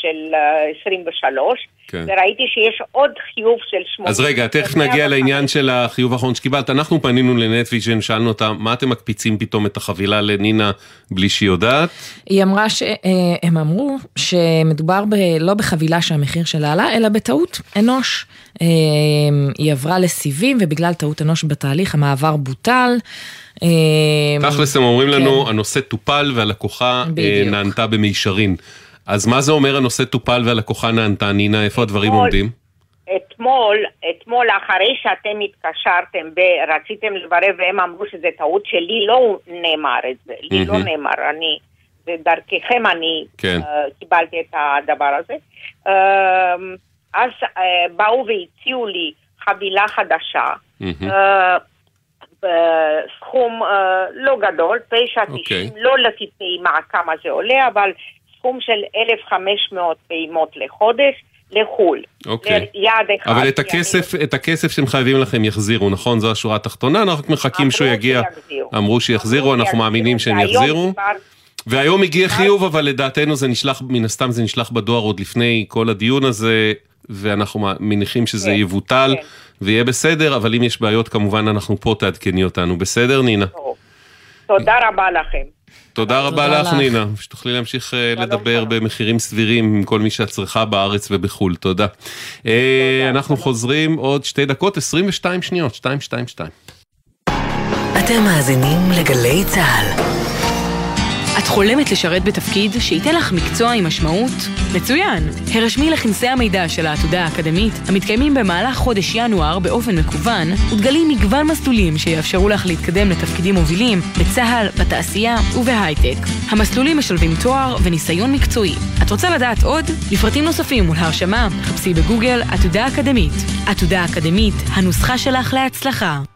של אה, 23, כן. וראיתי שיש עוד חיוב של 80. אז רגע, תכף נגיע לעניין של החיוב האחרון שקיבלת. אנחנו פנינו לנטוויז'ן, שאלנו אותם, מה אתם מקפיצים פתאום את החבילה לנינה בלי שהיא יודעת? היא אמרה שהם אמרו שמדובר ב, לא בחבילה שהמחיר שלה עלה, אלא בטעות אנוש. אה, היא עברה לסיבים, ובגלל טעות אנוש בתהליך המעבר בוטל. אה, תכלס הם אומרים לנו, הנושא טופל והלקוחה אה, בדיוק. נענתה במישרין. אז מה זה אומר הנושא טופל והלקוחה נענתה, נינה? איפה הדברים אתמול- עומדים? אתמול, אתמול אחרי שאתם התקשרתם ורציתם לברר והם אמרו שזה טעות שלי, לא נאמר את זה, לי לא מהמם. נאמר, אני, ודרככם אני כן. אה, קיבלתי את הדבר הזה. אה, אז אה, באו והציעו לי חבילה חדשה, מהמם. אה, בסכום אה, לא גדול, 9.90, אוקיי. לא לפי פעימה כמה זה עולה, אבל סכום של 1,500 פעימות לחודש לחו"ל. אוקיי. ליעד אחד. אבל את הכסף, את הכסף שהם חייבים לכם יחזירו, נכון? זו השורה התחתונה, אנחנו רק מחכים שהוא יגיע. שיחזירו. אמרו שיחזירו, אנחנו מאמינים שהם יחזירו. והיום הגיע חיוב, אבל לדעתנו זה נשלח, מן הסתם זה נשלח בדואר עוד לפני כל הדיון הזה, ואנחנו מניחים שזה כן, יבוטל כן. ויהיה בסדר, אבל אם יש בעיות כמובן אנחנו פה, תעדכני אותנו. בסדר, נינה? תודה רבה לכם. תודה רבה תודה לך, לך. נינה, שתוכלי להמשיך אה, לדבר במחירים סבירים עם כל מי שאת צריכה בארץ ובחו"ל, תודה. אה, אנחנו חוזרים עוד שתי דקות, 22 שניות, 222. אתם מאזינים לגלי צה"ל. את חולמת לשרת בתפקיד שייתן לך מקצוע עם משמעות? מצוין! הרשמי לכנסי המידע של העתודה האקדמית, המתקיימים במהלך חודש ינואר באופן מקוון, ותגלי מגוון מסלולים שיאפשרו לך להתקדם לתפקידים מובילים בצה"ל, בתעשייה ובהייטק. המסלולים משלבים תואר וניסיון מקצועי. את רוצה לדעת עוד? לפרטים נוספים ולהרשמה, חפשי בגוגל עתודה אקדמית. עתודה אקדמית, הנוסחה שלך להצלחה.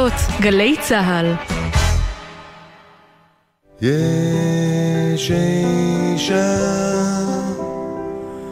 גלי צה"ל. יש אישה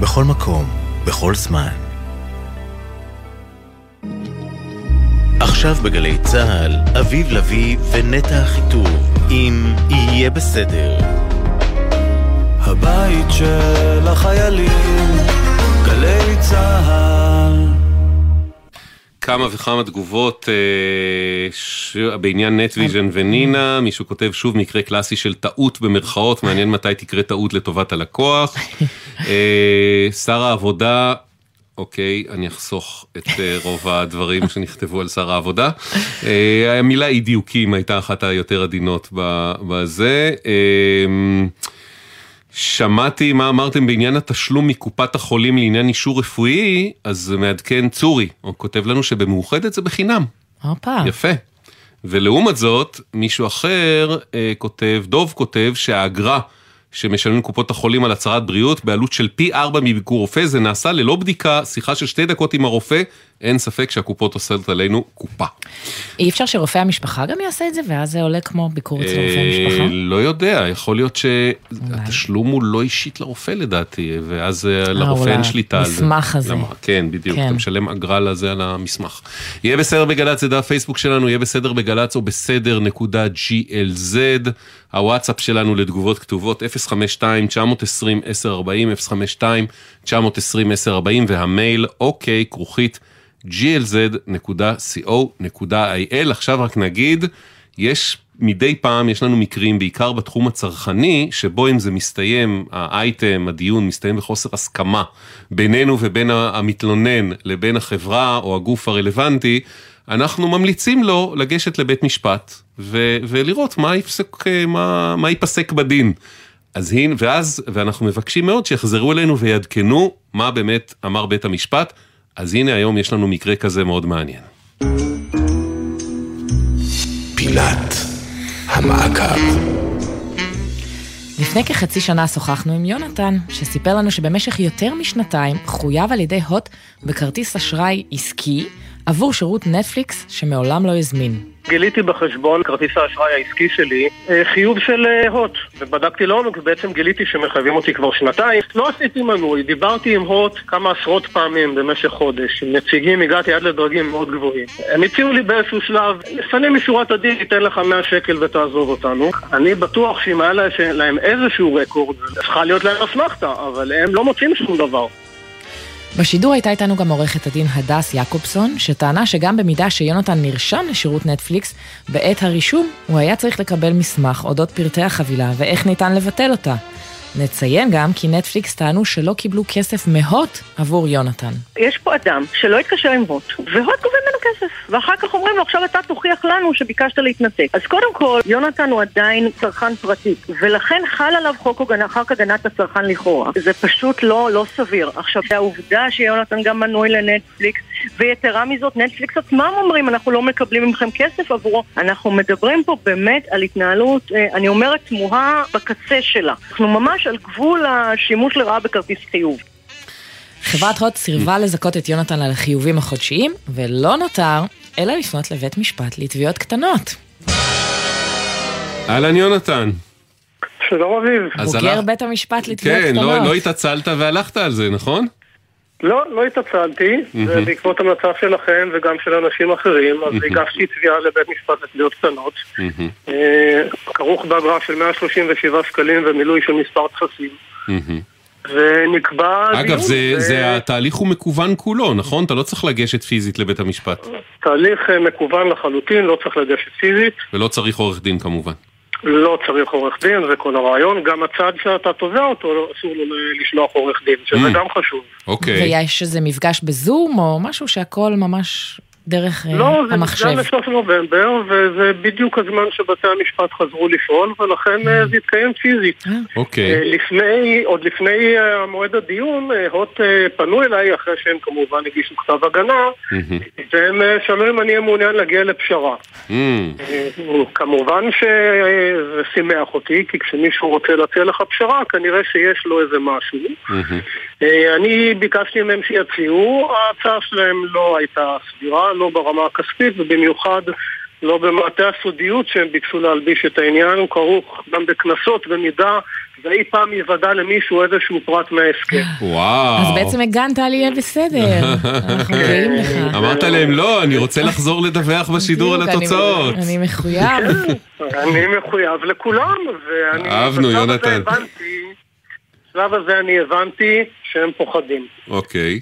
בכל מקום, בכל זמן. עכשיו בגלי צה"ל, אביב לביא ונטע אחיטוב, אם יהיה בסדר. הבית של החיילים, גלי צה"ל כמה וכמה תגובות אה, ש... בעניין נטוויז'ן ונינה, מישהו כותב שוב מקרה קלאסי של טעות במרכאות, מעניין מתי תקרה טעות לטובת הלקוח. [laughs] אה, שר העבודה, אוקיי, אני אחסוך את אה, רוב הדברים שנכתבו על שר העבודה. אה, המילה אי דיוקים הייתה אחת היותר עדינות בזה. שמעתי מה אמרתם בעניין התשלום מקופת החולים לעניין אישור רפואי, אז מעדכן צורי, הוא כותב לנו שבמאוחדת זה בחינם. הופה. יפה. ולעומת זאת, מישהו אחר אה, כותב, דוב כותב שהאגרה שמשלמים קופות החולים על הצהרת בריאות בעלות של פי ארבע מביקור רופא, זה נעשה ללא בדיקה, שיחה של שתי דקות עם הרופא, אין ספק שהקופות עושות עלינו קופה. אי אפשר שרופא המשפחה גם יעשה את זה, ואז זה עולה כמו ביקור אצל רופא המשפחה? לא יודע, יכול להיות שהתשלום הוא לא אישית לרופא לדעתי, ואז אה, לרופא אין שליטה על זה. המסמך הזה. כן, בדיוק, אתה משלם אגרה לזה על המסמך. יהיה בסדר בגל"צ, זה דף פייסבוק שלנו, יהיה בסדר בגל"צ או בסדר נקודה glz. הוואטסאפ שלנו לתגובות כתובות 052-920-1040, 052-920-1040 והמייל אוקיי כרוכית glz.co.il. עכשיו רק נגיד, יש מדי פעם, יש לנו מקרים, בעיקר בתחום הצרכני, שבו אם זה מסתיים, האייטם, הדיון, מסתיים בחוסר הסכמה בינינו ובין המתלונן לבין החברה או הגוף הרלוונטי, אנחנו ממליצים לו לגשת לבית משפט ו- ולראות מה יפסק, מה, מה ייפסק בדין. אז הנה, ואז, ואנחנו מבקשים מאוד שיחזרו אלינו ויעדכנו מה באמת אמר בית המשפט. אז הנה היום יש לנו מקרה כזה מאוד מעניין. פינת המעקב לפני כחצי שנה שוחחנו עם יונתן, שסיפר לנו שבמשך יותר משנתיים חויב על ידי הוט בכרטיס אשראי עסקי עבור שירות נטפליקס שמעולם לא הזמין. גיליתי בחשבון כרטיס האשראי העסקי שלי אה, חיוב של אה, הוט. ובדקתי לעומק ובעצם גיליתי שמחייבים אותי כבר שנתיים. לא עשיתי מנוי, דיברתי עם הוט כמה עשרות פעמים במשך חודש. עם נציגים הגעתי עד לדרגים מאוד גבוהים. הם הציעו לי באיזשהו שלב לפנים משורת הדין ניתן לך 100 שקל ותעזוב אותנו. אני בטוח שאם היה להם איזשהו רקורד צריכה להיות להם אסמכתה אבל הם לא מוצאים שום דבר בשידור הייתה איתנו גם עורכת הדין הדס יעקובסון, שטענה שגם במידה שיונתן נרשם לשירות נטפליקס, בעת הרישום הוא היה צריך לקבל מסמך אודות פרטי החבילה ואיך ניתן לבטל אותה. נציין גם כי נטפליקס טענו שלא קיבלו כסף מהוט עבור יונתן. יש פה אדם שלא התקשר עם הוט, והוט גובה כסף, ואחר כך אומרים לו עכשיו אתה תוכיח לנו שביקשת להתנתק. אז קודם כל, יונתן הוא עדיין צרכן פרטי, ולכן חל עליו חוק הגנה, חוק הגנת הצרכן לכאורה. זה פשוט לא, לא סביר. עכשיו, העובדה שיונתן גם מנוי לנטפליקס, ויתרה מזאת, נטפליקס עצמם אומרים, אנחנו לא מקבלים מכם כסף עבורו. אנחנו מדברים פה באמת על התנהלות, אה, אני אומרת, תמוהה בקצה שלה. אנחנו ממש על גבול השימוש לרעה בכרטיס חיוב. חברת הוט סירבה לזכות את יונתן על החיובים החודשיים, ולא נותר אלא לפנות לבית משפט לתביעות קטנות. אהלן יונתן. שלום אביב. בוגר בית המשפט לתביעות כן, קטנות. לא, לא התעצלת והלכת על זה, נכון? לא, לא התעצלתי, מהמם. ובעקבות המלצה שלכם וגם של אנשים אחרים, אז. הגשתי תביעה לבית משפט לתביעות קטנות. אה, כרוך באגרה של 137 שקלים ומילוי של מספר טפסים. ונקבע אגב, זה, ו- זה התהליך הוא מקוון כולו, נכון? אתה לא צריך לגשת פיזית לבית המשפט. תהליך אה, מקוון לחלוטין, לא צריך לגשת פיזית, ולא צריך עורך דין כמובן. לא צריך עורך דין, זה כל הרעיון. גם הצד שאתה תובע אותו, לא- אסור לו לשלוח עורך דין, שזה Mm. גם חשוב. אוקיי. ויש איזה מפגש בזום או משהו שהכל ממש דרך אה, לא, זה המחשב. נסגר לסוף נובמבר, וזה בדיוק הזמן שבתי המשפט חזרו לפעול, ולכן אה, זה התקיים פיזית. אוקיי. אה, לפני, עוד לפני אה, מועד הדיון, אה, הוט אה, פנו אליי, אחרי שהם כמובן הגישו כתב הגנה, והם אה, שאלו אם אני אהיה מעוניין להגיע לפשרה. אה, כמובן שזה שימח אותי, כי כשמישהו רוצה להציע לך פשרה, כנראה שיש לו איזה משהו. אה, אני ביקשתי מהם שיציעו, ההצעה שלהם לא הייתה סבירה, לא ברמה הכספית, ובמיוחד לא במעטה הסודיות שהם ביקשו להלביש את העניין, הוא כרוך גם בקנסות במידה ואי פעם יוודע למישהו איזשהו פרט מההסכם. וואו. אז בעצם הגנת על יהיה בסדר. [laughs] אנחנו גאים לך. אמרת להם, לא, אני רוצה לחזור לדווח בשידור על התוצאות. אני מחויב. [laughs] אני מחויב לכולם, ואני... אהבנו, בשלב הזה יונתן. הבנתי- בשלב הזה אני הבנתי שהם פוחדים. אוקיי.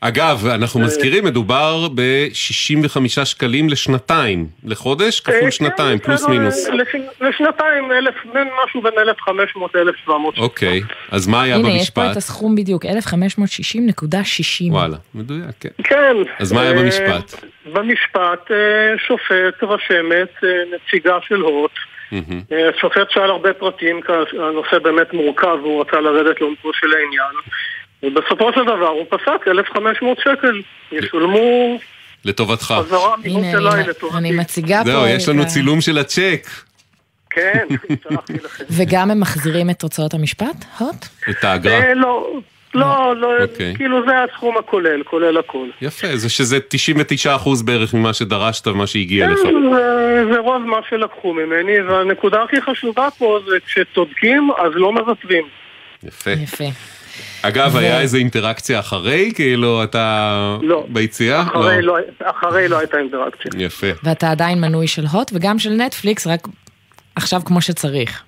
אגב, אנחנו מזכירים, מדובר ב-65 שקלים לשנתיים. לחודש אה, כפול כן, שנתיים, פלוס מינוס. לפ- לשנתיים, אלף, בין משהו בין 1,500 ל-1,700 אוקיי, אז מה היה הנה, יש פה את במשפט? הסכום בדיוק, 1560.60. וואלה, מדויק, כן. כן. אז מה היה אה, במשפט? במשפט אה, שופט, רשמת, אה, נציגה של הוט. אה, השופט שאל הרבה פרטים, כי הנושא באמת מורכב והוא רצה לרדת לעומקו של העניין. ובסופו של דבר הוא פסק 1,500 שקל. ישולמו לטובתך. חזרה הנה, אליי אני- לטובתי. אני מציגה פה... זהו, יש לנו צילום של הצ'ק. כן, [laughs] שלחתי לכם. וגם הם מחזירים את תוצאות המשפט? הוט? את האגרה. אה, לא, לא, לא, אוקיי. כאילו זה הסכום הכולל, כולל הכל. יפה, זה שזה 99% בערך ממה שדרשת ומה שהגיע לך. כן, זה- זה רוב מה שלקחו ממני, והנקודה הכי חשובה פה זה כשצודקים אז לא מוותרים. יפה. יפה. אגב, ו- היה איזה אינטראקציה אחרי? כאילו, אתה לא. ביציאה? אחרי לא- אחרי לא הייתה אינטראקציה. יפה. ואתה עדיין מנוי של הוט וגם של נטפליקס, רק עכשיו כמו שצריך.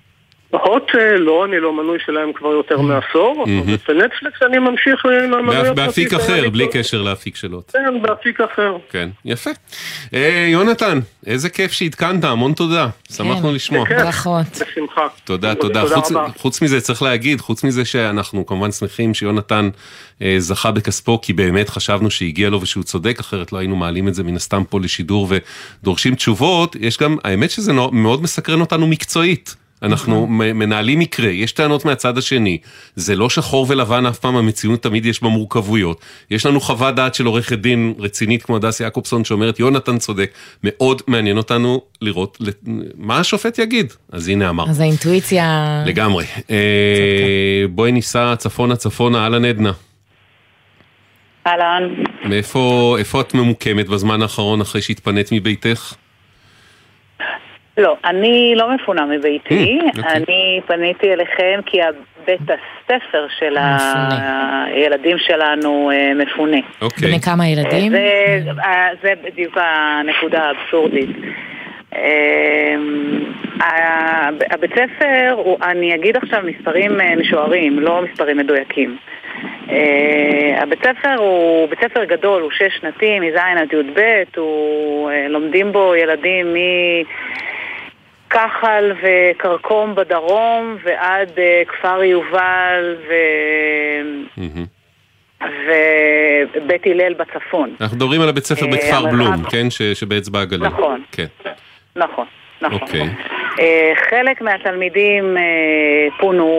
הוט אה, לא, אני לא מנוי שלהם כבר יותר מעשור, מהמם. אבל בנטפליקס אני ממשיך עם המנוי באף- הפרטי באפיק אחר, לי בלי. קשר לאפיק שלו. כן, באפיק אחר. כן, יפה. אה, יונתן, איזה כיף שהתקנת, המון תודה. שמחנו לשמוע. בכיף, ברכות. בשמחה. תודה, תודה. חוץ, מזה, צריך להגיד, חוץ מזה שאנחנו כמובן שמחים שיונתן אה, זכה בכספו, כי באמת חשבנו שהגיע לו ושהוא צודק, אחרת לא היינו מעלים את זה מן הסתם פה לשידור ודורשים תשובות, יש גם, האמת שזה נו- מאוד מסקרן אותנו מקצועית. אנחנו מ- מנהלים מקרה, יש טענות מהצד השני, זה לא שחור ולבן אף פעם, המציאות תמיד יש בה מורכבויות. יש לנו חוות דעת של עורכת דין רצינית כמו הדס יעקובסון שאומרת יונתן צודק, מאוד מעניין אותנו לראות מה השופט יגיד. אז הנה אמר. אז האינטואיציה... לגמרי. אה, בואי ניסע צפונה צפונה, אהלן עדנה. אהלן. מאיפה איפה את ממוקמת בזמן האחרון אחרי שהתפנית מביתך? לא, אני לא מפונה מביתי, Mm, אוקיי. אני פניתי אליכם כי בית הספר של הילדים שלנו אה, מפונה. אוקיי. בני כמה ילדים? זה, אה, זה בדיוק הנקודה האבסורדית. אה, הבית ספר, הוא- אני אגיד עכשיו מספרים אה, משוערים, לא מספרים מדויקים. אה, הבית ספר הוא בית ספר גדול, הוא שש שנתי, מז' עד י"ב, הוא, אה, לומדים בו ילדים מ... כחל וכרכום בדרום ועד uh, כפר יובל ו... ובית הלל בצפון. אנחנו מדברים על הבית ספר אה, בכפר בלום, כן? שבאצבע הגליל. נכון. כן, נכון, נכון. אוקיי. אה, חלק מהתלמידים אה, פונו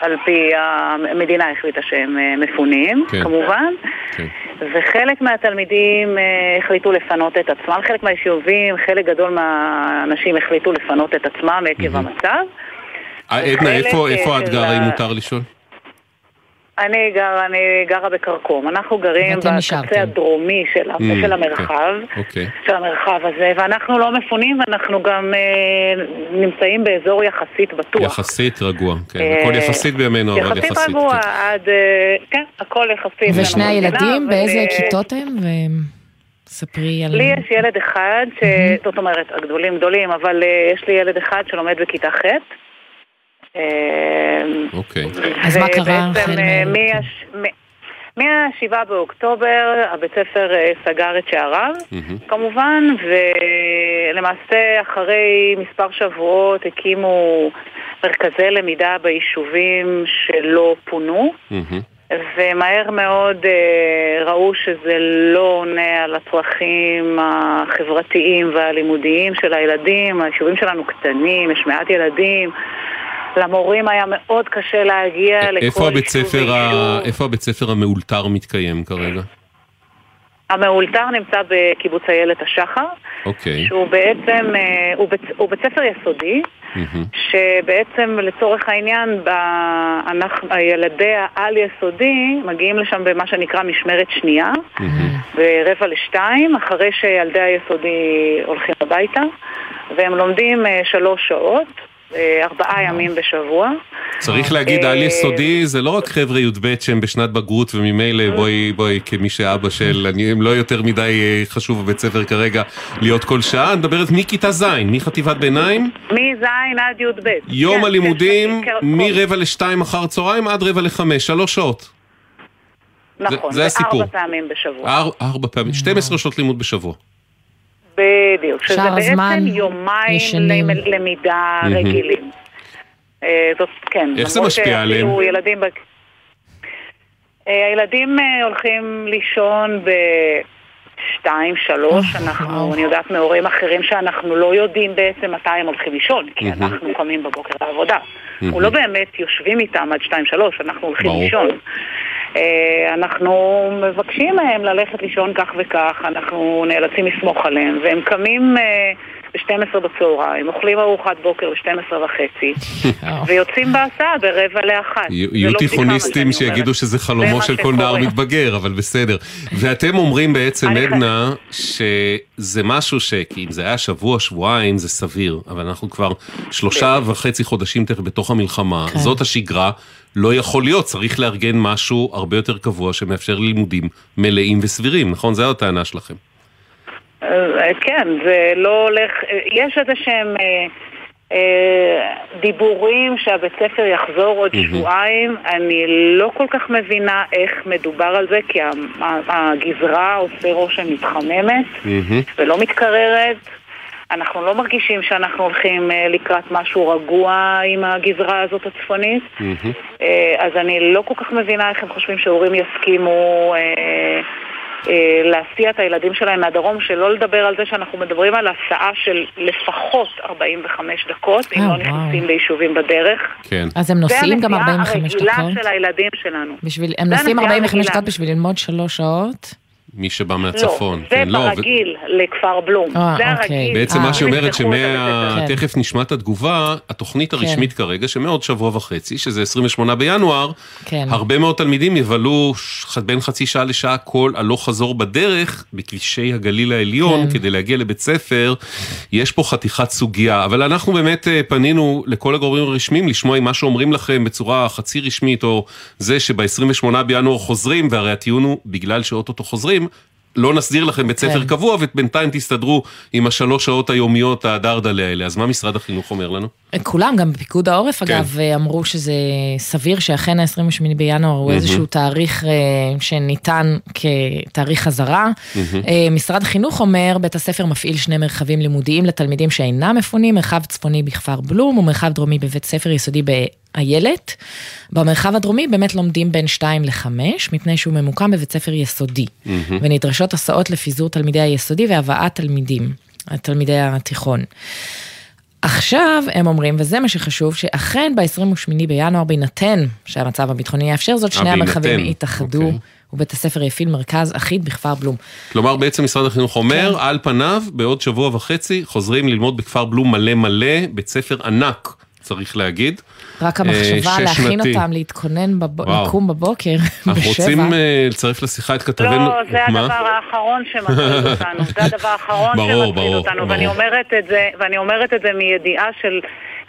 על פי המדינה החליטה שהם אה, מפונים, כן. כמובן, כן. וחלק מהתלמידים החליטו לפנות את עצמם, חלק מהיישובים, חלק גדול מהאנשים החליטו לפנות את עצמם עקב המצב. אה, עדנה, איפה- איפה את גרה, אם מותר לשאול? אני גרה, אני גרה בכרכום, אנחנו גרים בקצה נשארתם. הדרומי של, Mm, של המרחב. אוקיי. של המרחב הזה, ואנחנו לא מפונים, ואנחנו גם אה, נמצאים באזור יחסית בטוח. יחסית רגוע, כן. אה, הכל יחסית בימינו, אבל יחסית. יחסית רגוע, כן. עד... אה, כן, הכל יחסית. ושני הילדים, אבל, באיזה כיתות הם? וספרי על... לי יש ילד אחד, ש... זאת אומרת, הגדולים גדולים, אבל אה, יש לי ילד אחד שלומד בכיתה ח'. אה, אוקיי. אז מה קרה החל אה, מ- מ- מה-7 באוקטובר הבית ספר אה, סגר את שעריו, כמובן, ולמעשה אחרי מספר שבועות הקימו מרכזי למידה ביישובים שלא פונו. ומהר מאוד אה, ראו שזה לא עונה על הצרכים החברתיים והלימודיים של הילדים. היישובים שלנו קטנים, יש מעט ילדים. למורים היה מאוד קשה להגיע לכל איפה הבית ספר ה-. איפה הבית ספר המאולתר מתקיים כרגע? המאולתר נמצא בקיבוץ איילת השחר, אוקיי. שהוא בעצם, אה, הוא בית, הוא בית ספר יסודי, מהמם. שבעצם לצורך העניין, ב... אנחנו, ילדי העל-יסודי מגיעים לשם במה שנקרא משמרת שנייה, ברבע לשתיים, אחרי שילדי היסודי הולכים הביתה, והם לומדים אה, שלוש שעות, ארבעה ימים בשבוע. צריך להגיד, אה, על יסודי זה לא רק חבר'ה י"ב שהם בשנת בגרות וממילא בואי, בואי, כמי שאבא של, אני, הם לא יותר מדי אה, חשוב בבית ספר כרגע להיות כל שעה, אני מדברת מכיתה ז', מחטיבת ביניים, מז' עד י"ב. יום כן, הלימודים כן, מרבע לשתיים אחר צהריים עד רבע לחמש, שלוש שעות. נכון, זה הסיפור. וארבע פעמים בשבוע. אר, ארבע פעמים, 12 שעות לימוד בשבוע. בדיוק, שזה בעצם יומיים ישנים. למ- למידה מהמם. רגילים. אה, זאת, כן. איך זה משפיע עליהם? ילדים... אה, הילדים אה, הולכים לישון ב... שתיים, שלוש, אנחנו, אני יודעת מהורים אחרים שאנחנו לא יודעים בעצם מתי הם הולכים לישון, כי. אנחנו קמים בבוקר לעבודה. אנחנו לא באמת יושבים איתם עד שתיים, שלוש, אנחנו הולכים. לישון. אה, אנחנו מבקשים מהם ללכת לישון כך וכך, אנחנו נאלצים לסמוך עליהם, והם קמים אה, ב-12 בצהריים, אוכלים ארוחת בוקר ב-12 וחצי, [laughs] ויוצאים בהסעה ברבע לאחת. יהיו לא תיכוניסטים שיגידו. שזה זה חלומו של כל נער. מתבגר, אבל בסדר. ואתם אומרים בעצם, עדנה, שזה משהו שאם זה היה שבוע, שבועיים, זה סביר, אבל אנחנו כבר שלושה וחצי חודשים תכף בתוך המלחמה, כן. זאת השגרה, לא יכול להיות, צריך לארגן משהו הרבה יותר קבוע שמאפשר לימודים מלאים וסבירים, נכון? זו הטענה שלכם. אה, כן, זה לא הולך, אה, יש איזה שהם אה, דיבורים שהבית ספר יחזור עוד. שבועיים, אני לא כל כך מבינה איך מדובר על זה, כי הגזרה עושה רושם מתחממת ולא מתקררת. אנחנו לא מרגישים שאנחנו הולכים לקראת משהו רגוע עם הגזרה הזאת הצפונית. אה, אז אני לא כל כך מבינה איך הם חושבים שהורים יסכימו אה, להסיע את הילדים שלהם מהדרום, שלא לדבר על זה שאנחנו מדברים על הסעה של לפחות 45 דקות, אם אה, לא. נכנסים ליישובים בדרך. כן. אז הם נוסעים גם 45 זה הנסיעה הרגילה דקות? של הילדים שלנו. בשביל, הם נוסעים הנסיעה 45 הרגילה. דקות בשביל ללמוד שלוש שעות? מי שבא מהצפון. לא, כן, זה לא, ו- ברגיל לכפר בלום. אה, זה אוקיי. הרגיל. בעצם מה שאומרת יפתחו את הבית שמה... ספר. תכף נשמע את התגובה, התוכנית הרשמית כרגע, שמעוד שבוע וחצי, שזה 28 בינואר, כן. הרבה מאוד תלמידים יבלו ש- בין חצי שעה לשעה כל הלוך חזור בדרך בכבישי הגליל העליון כן. כדי להגיע לבית ספר. יש פה חתיכת סוגיה, אבל אנחנו באמת אה, פנינו לכל הגורמים הרשמיים לשמוע אם מה שאומרים לכם בצורה חצי רשמית, או זה שב-28 בינואר חוזרים, והרי הטיעון הוא בגלל שאו-טו-טו חוזרים, לא נסדיר לכם בית ספר כן. קבוע, ובינתיים תסתדרו עם השלוש שעות היומיות הדרדלה האלה. אז מה משרד החינוך אומר לנו? כולם, גם בפיקוד העורף כן. אגב, אמרו שזה סביר שאכן ה-28 בינואר הוא. איזשהו תאריך אה, שניתן כתאריך חזרה. אה, משרד החינוך אומר, בית הספר מפעיל שני מרחבים לימודיים לתלמידים שאינם מפונים, מרחב צפוני בכפר בלום ומרחב דרומי בבית ספר יסודי באיילת. במרחב הדרומי באמת לומדים בין 2 ל-5, מפני שהוא ממוקם בבית ספר יסודי. מהמם. ונדרשות הסעות לפיזור תלמידי היסודי והבאת תלמידים, תלמידי התיכון. עכשיו הם אומרים, וזה מה שחשוב, שאכן ב-28 בינואר, בהינתן שהמצב הביטחוני יאפשר זאת, אה, שני המרחבים בהינתן, יתאחדו, אוקיי. ובית הספר יפעיל מרכז אחיד בכפר בלום. כלומר, בעצם משרד החינוך אומר, כן. על פניו, בעוד שבוע וחצי חוזרים ללמוד בכפר בלום מלא מלא, בית ספר ענק, צריך להגיד. רק אה, המחשבה להכין. אותם, להתכונן, בב... לקום בבוקר, [laughs] אנחנו בשבע. רוצים אה, לצרף לשיחה את כתבנו... לא, זה מה? הדבר האחרון שמטריד אותנו, זה הדבר האחרון ברור, שמטריד ברור, אותנו, ואני ברור. זה, ואני אומרת את זה מידיעה של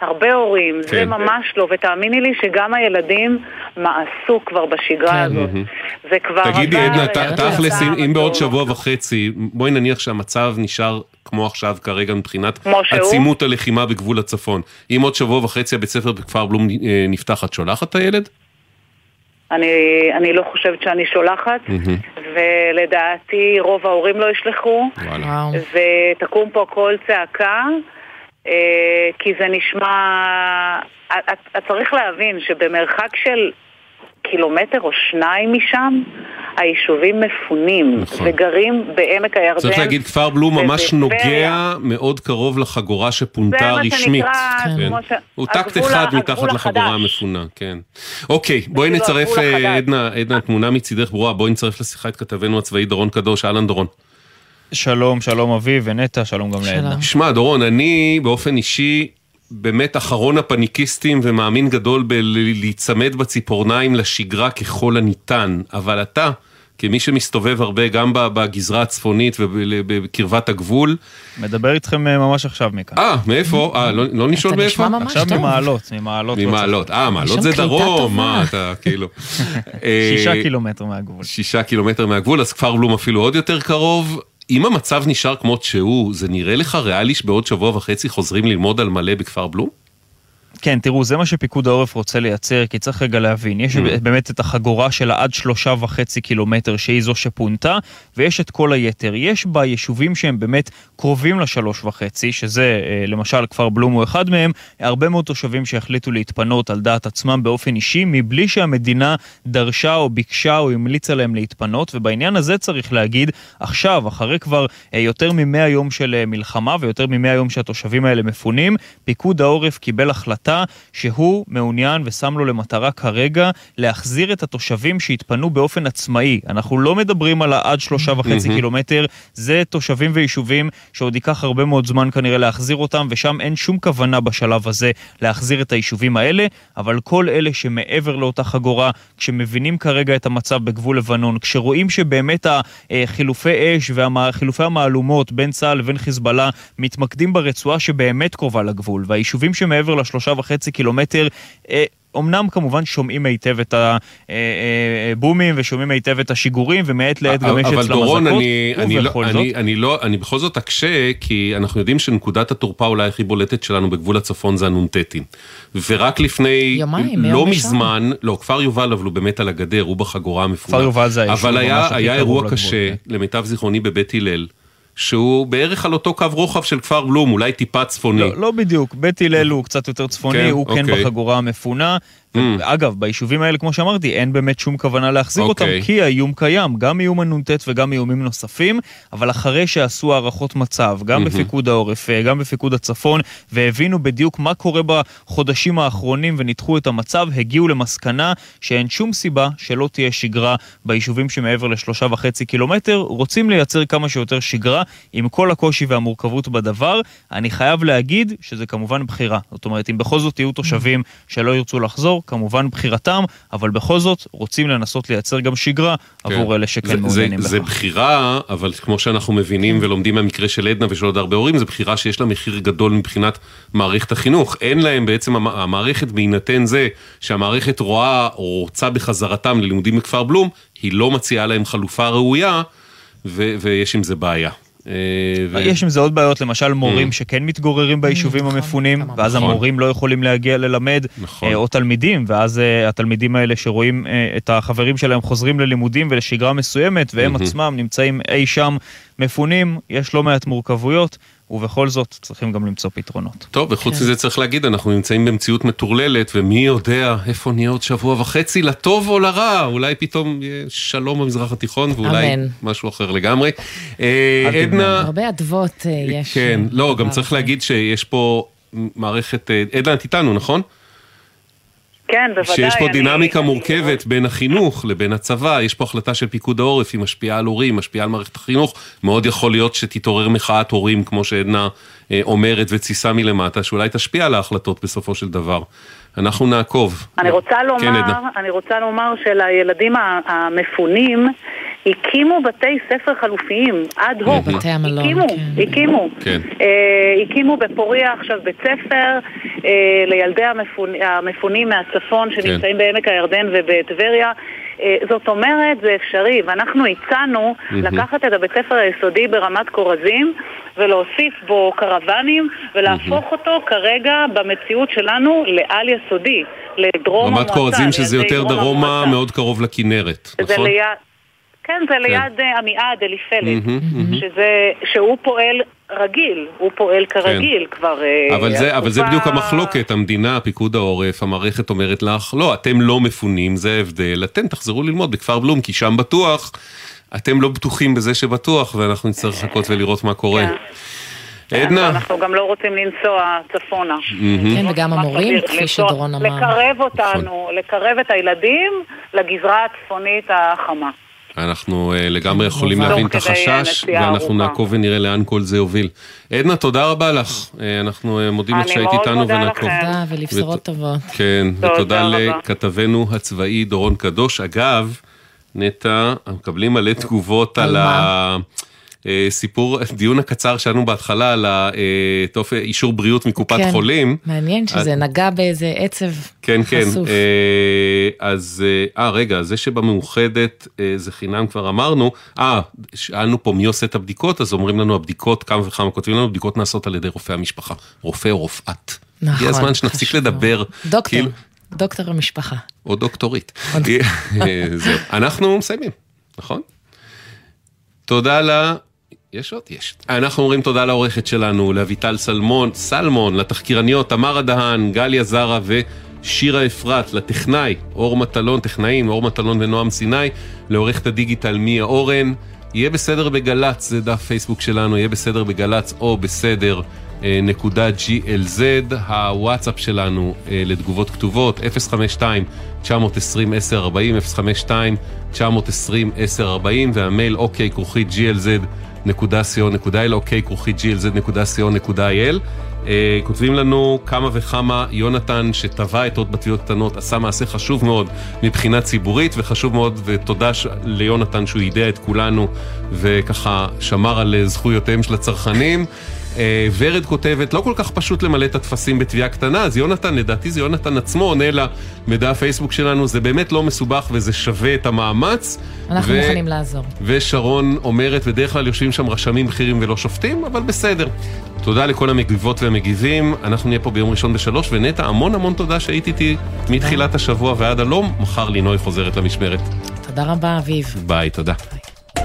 הרבה הורים, זה כן. ממש לא, ותאמיני לי שגם הילדים מאסו כבר בשגרה הזאת. מהמם. זה כבר... תגידי, עדנה, זה תכלס, אם- אם בעוד לא. שבוע וחצי, בואי נניח שהמצב נשאר כמו עכשיו כרגע מבחינת? עצימות הלחימה בגבול הצפון. אם עוד שבוע וחצי הבית ספר בכפר בלום אה, נפתח, את שולחת את הילד? אני, אני לא חושבת שאני שולחת, מהמם. ולדעתי רוב ההורים לא ישלחו, וואלה. ותקום פה קול צעקה, כי זה נשמע... את, את, את צריך להבין שבמרחק של קילומטר או שניים משם, היישובים מפונים, נכון. וגרים בעמק הירדן. צריך להגיד, כפר בלום ממש ובטבריה. נוגע מאוד קרוב לחגורה שפונתה זה מה רשמית. שנקרא, כן. כמו ש- הוא טקט אחד מתחת לחגורה. המפונה, כן. אוקיי, בואי אפילו נצרף, אה. עדנה, עדנה, תמונה מצידך ברורה, בואי נצרף לשיחה את כתבנו הצבאי דורון קדוש, אהלן דורון. שלום, שלום אביב ונטע, שלום גם לעדנה. שמע, דורון, אני באופן אישי באמת אחרון הפניקיסטים ומאמין גדול בלהיצמד בציפורניים לשגרה ככל הניתן, אבל אתה, כמי שמסתובב הרבה גם בגזרה הצפונית ובקרבת הגבול, מדבר איתכם אה, ממש עכשיו מכאן. אה, מאיפה? אה, לא, לא נשאול מאיפה? עכשיו ממעלות, ממעלות. ממעלות. אה, מעלות זה דרום. מה אתה כאילו... [laughs] אה, שישה קילומטר מהגבול. שישה קילומטר מהגבול, אז כפר בלום אפילו עוד יותר קרוב. אם המצב נשאר כמות שהוא, זה נראה לך ריאלי שבעוד שבוע וחצי חוזרים ללמוד על מלא בכפר בלום? כן, תראו, זה מה שפיקוד העורף רוצה לייצר, כי צריך רגע להבין, יש Mm. באמת את החגורה של העד שלושה וחצי קילומטר, שהיא זו שפונתה, ויש את כל היתר. יש ביישובים שהם באמת קרובים לשלוש וחצי, שזה אה, למשל כפר בלום הוא אחד מהם, הרבה מאוד תושבים שהחליטו להתפנות על דעת עצמם באופן אישי, מבלי שהמדינה דרשה או ביקשה או המליצה להם להתפנות, ובעניין הזה צריך להגיד, עכשיו, אחרי כבר אה, יותר ממאה יום של אה, מלחמה ויותר ממאה יום שהתושבים האלה מפונים, פיקוד העורף קיבל החלטה שהוא מעוניין ושם לו למטרה כרגע להחזיר את התושבים שהתפנו באופן עצמאי. אנחנו לא מדברים על העד שלושה וחצי. קילומטר, זה תושבים ויישובים שעוד ייקח הרבה מאוד זמן כנראה להחזיר אותם, ושם אין שום כוונה בשלב הזה להחזיר את היישובים האלה, אבל כל אלה שמעבר לאותה חגורה, כשמבינים כרגע את המצב בגבול לבנון, כשרואים שבאמת החילופי אש וחילופי המהלומות בין צה"ל לבין חיזבאללה מתמקדים ברצועה שבאמת קרובה לגבול, והיישובים שמעבר לשלושה וחצי קילומטר, אה, אמנם כמובן שומעים היטב את הבומים ושומעים היטב את השיגורים, ומעת לעת גם יש אבל אצלם דורון, אזעקות, אני, אני, לא. אני, אני, לא, אני בכל זאת אקשה, כי אנחנו יודעים שנקודת התורפה אולי הכי בולטת שלנו בגבול הצפון זה הנ"טים. ורק לפני, יומיים, לא מזמן, לא, כפר יובל אבל הוא באמת על הגדר, הוא בחגורה המפונה. כפר יובל זה היישוב אבל היה, אירוע קשה, כן. למיטב זיכרוני, בבית הלל. שהוא בערך על אותו קו רוחב של כפר בלום, אולי טיפה צפוני. לא, לא בדיוק, בית הלל הוא קצת יותר צפוני, כן, הוא כן אוקיי. Mm. בחגורה המפונה. אגב, ביישובים האלה, כמו שאמרתי, אין באמת שום כוונה להחזיר אוקיי. אותם, כי האיום קיים, גם איום הנ"ט וגם איומים נוספים, אבל אחרי שעשו הערכות מצב, גם מהמם. בפיקוד העורף, אה, גם בפיקוד הצפון, והבינו בדיוק מה קורה בחודשים האחרונים וניתחו את המצב, הגיעו למסקנה שאין שום סיבה שלא תהיה שגרה ביישובים שמעבר לשלושה וחצי קילומטר, רוצים לייצר כמה שיותר שגרה, עם כל הקושי והמורכבות בדבר. אני חייב להגיד שזה כמובן בחירה. זאת אומרת, אם בכל זאת יהיו תושבים שלא ירצו לחזור, כמובן בחירתם, אבל בכל זאת רוצים לנסות לייצר גם שגרה עבור אלה שכן מעוניינים בכך. זה בחירה, אבל כמו שאנחנו מבינים ולומדים מהמקרה של עדנה ושל עוד הרבה הורים, זו בחירה שיש לה מחיר גדול מבחינת מערכת החינוך. אין להם בעצם, המ- המערכת בהינתן זה שהמערכת רואה או רוצה בחזרתם ללימודים בכפר בלום, היא לא מציעה להם חלופה ראויה. ו- ויש עם זה בעיה. ו... יש עם זה עוד בעיות, למשל מורים mm. שכן מתגוררים ביישובים נכון, המפונים, ואז נכון. המורים לא יכולים להגיע ללמד, נכון. או תלמידים, ואז התלמידים האלה שרואים את החברים שלהם חוזרים ללימודים ולשגרה מסוימת, והם mm-hmm. עצמם נמצאים אי שם מפונים, יש לא מעט מורכבויות. ובכל זאת צריכים גם למצוא פתרונות. טוב, וחוץ כן. מזה צריך להגיד, אנחנו נמצאים במציאות מטורללת, ומי יודע איפה נהיה עוד שבוע וחצי, לטוב או לרע, אולי פתאום יהיה שלום במזרח התיכון, ואולי אמן. משהו אחר לגמרי. אה, עדנה... הרבה אדוות אה, יש. כן, לא, גם צריך להגיד שיש פה מערכת... אה, עדנה, את איתנו, נכון? כן, בוודאי. שיש פה דינמיקה אני... מורכבת בין החינוך לבין הצבא, יש פה החלטה של פיקוד העורף, היא משפיעה על הורים, משפיעה על מערכת החינוך, מאוד יכול להיות שתתעורר מחאת הורים, כמו שעדנה אה, אומרת ותסיסה מלמטה, שאולי תשפיע על ההחלטות בסופו של דבר. אנחנו נעקוב. אני רוצה לומר, כן, אני רוצה לומר שלילדים המפונים, הקימו בתי ספר חלופיים, אד הוק. בתי המלון, הקימו, כן. הקימו. כן. אה, הקימו בפוריה עכשיו בית ספר אה, לילדי המפונ... המפונים מהצפון שנמצאים כן. בעמק הירדן ובטבריה. אה, זאת אומרת, זה אפשרי, ואנחנו הצענו mm-hmm. לקחת את הבית ספר היסודי ברמת כורזים ולהוסיף בו קרוונים ולהפוך mm-hmm. אותו כרגע במציאות שלנו לעל יסודי, לדרום המועצה. רמת כורזים שזה יותר דרומה, מאוד קרוב לכנרת, נכון? ליד... כן, זה כן. ליד אה, עמיעד, אליפלד, שזה, שהוא פועל רגיל, הוא פועל כרגיל כן. כבר... אה, אבל זה, אבל זה בדיוק המחלוקת, המדינה, פיקוד העורף, המערכת אומרת לך, לא, אתם לא מפונים, זה ההבדל, אתם תחזרו ללמוד בכפר בלום, כי שם בטוח, אתם לא בטוחים בזה שבטוח, ואנחנו נצטרך לחכות ולראות מה קורה. כן. עדנה. אנחנו גם לא רוצים לנסוע צפונה. כן, וגם המורים, כפי שדורון אמר. לקרב אותנו, לקרב את הילדים לגזרה הצפונית החמה. אנחנו uh, לגמרי יכולים להבין את החשש, ואנחנו נעקוב ונראה לאן כל זה יוביל. עדנה, תודה רבה לך. Uh, אנחנו מודים לך שהיית איתנו ונעקוב. תודה, ולבשורות טובות. כן, ותודה לכתבנו הצבאי דורון קדוש. אגב, נטע, מקבלים מלא תגובות על ה... אה, סיפור, דיון הקצר שלנו בהתחלה על אה, אישור בריאות מקופת כן, חולים. מעניין שזה אז... נגע באיזה עצב כן, כן. חשוף. כן, כן. אז, אה, רגע, זה שבמאוחדת זה חינם כבר אמרנו. אה, שאלנו פה מי עושה את הבדיקות, אז אומרים לנו הבדיקות, כמה וכמה כותבים לנו, בדיקות נעשות על ידי רופא המשפחה. רופא או רופאת. נכון. הגיע הזמן שנפסיק לדבר. דוקטור. כאילו... דוקטור המשפחה. או דוקטורית. [laughs] אנחנו מסיימים, נכון? תודה לה. יש עוד? יש. אנחנו אומרים תודה לעורכת שלנו, לאביטל סלמון, סלמון, לתחקירניות תמרה דהן, גליה זרה ושירה אפרת, לטכנאי, אור מטלון, טכנאים, אור מטלון ונועם סיני, לעורכת הדיגיטל מיה אורן. יהיה בסדר בגל"צ, זה דף פייסבוק שלנו, יהיה בסדר בגל"צ או בסדר אה, נקודה GLZ, הוואטסאפ שלנו אה, לתגובות כתובות, 052-920-1040, 052-920-1040, והמייל אוקיי כרוכית GLZ. glz.co.il, אוקיי, כרוכי glz.co.il. אה, כותבים לנו כמה וכמה יונתן שטבע את עוד בתביעות קטנות עשה מעשה חשוב מאוד מבחינה ציבורית וחשוב מאוד ותודה ליונתן שהוא יידע את כולנו וככה שמר על זכויותיהם של הצרכנים. אה, ורד כותבת, לא כל כך פשוט למלא את הטפסים בתביעה קטנה, אז יונתן, לדעתי זה יונתן עצמו עונה למידע הפייסבוק שלנו, זה באמת לא מסובך וזה שווה את המאמץ. אנחנו ו... מוכנים לעזור. ושרון אומרת, בדרך כלל יושבים שם רשמים בכירים ולא שופטים, אבל בסדר. תודה לכל המגיבות והמגיבים, אנחנו נהיה פה ביום ראשון בשלוש, ונטע, המון המון תודה שהיית איתי מתחילת השבוע ועד הלום, מחר לינוי חוזרת למשמרת. תודה רבה, אביב. ביי, תודה.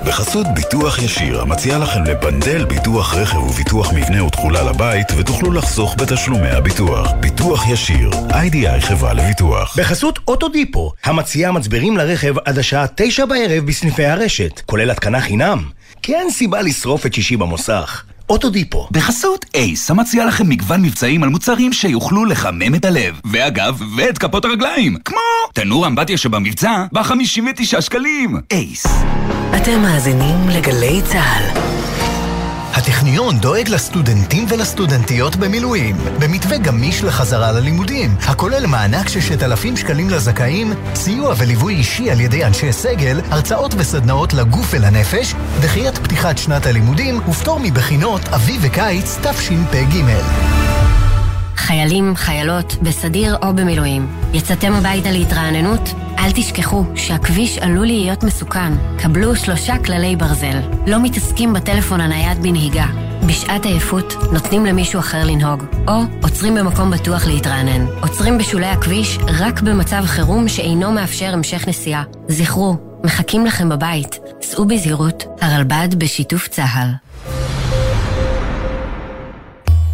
בחסות ביטוח ישיר, המציע לכם לבנדל ביטוח רכב וביטוח מבנה ותכולה לבית, ותוכלו לחסוך בתשלומי הביטוח. ביטוח ישיר, איי-די-איי חברה לביטוח. בחסות אוטודיפו, המציע מצברים לרכב עד השעה תשע בערב בסניפי הרשת, כולל התקנה חינם. כי אין סיבה לשרוף את שישי במוסך. אוטודיפו. בחסות אייס, המציע לכם מגוון מבצעים על מוצרים שיוכלו לחמם את הלב. ואגב, ואת כפות הרגליים. כמו תנור אמבטיה שבמבצע ב-59 שקלים. אייס. אתם מאזינים לגלי צה"ל. הטכניון דואג לסטודנטים ולסטודנטיות במילואים, במתווה גמיש לחזרה ללימודים, הכולל מענק ששת אלפים שקלים לזכאים, סיוע וליווי אישי על ידי אנשי סגל, הרצאות וסדנאות לגוף ולנפש, דחיית פתיחת שנת הלימודים ופטור מבחינות אביב וקיץ תשפ"ג. חיילים, חיילות, בסדיר או במילואים. יצאתם הביתה להתרעננות? אל תשכחו שהכביש עלול להיות מסוכן. קבלו שלושה כללי ברזל. לא מתעסקים בטלפון הנייד בנהיגה. בשעת עייפות נותנים למישהו אחר לנהוג, או עוצרים במקום בטוח להתרענן. עוצרים בשולי הכביש רק במצב חירום שאינו מאפשר המשך נסיעה. זכרו, מחכים לכם בבית. סעו בזהירות, הרלב"ד בשיתוף צה"ל.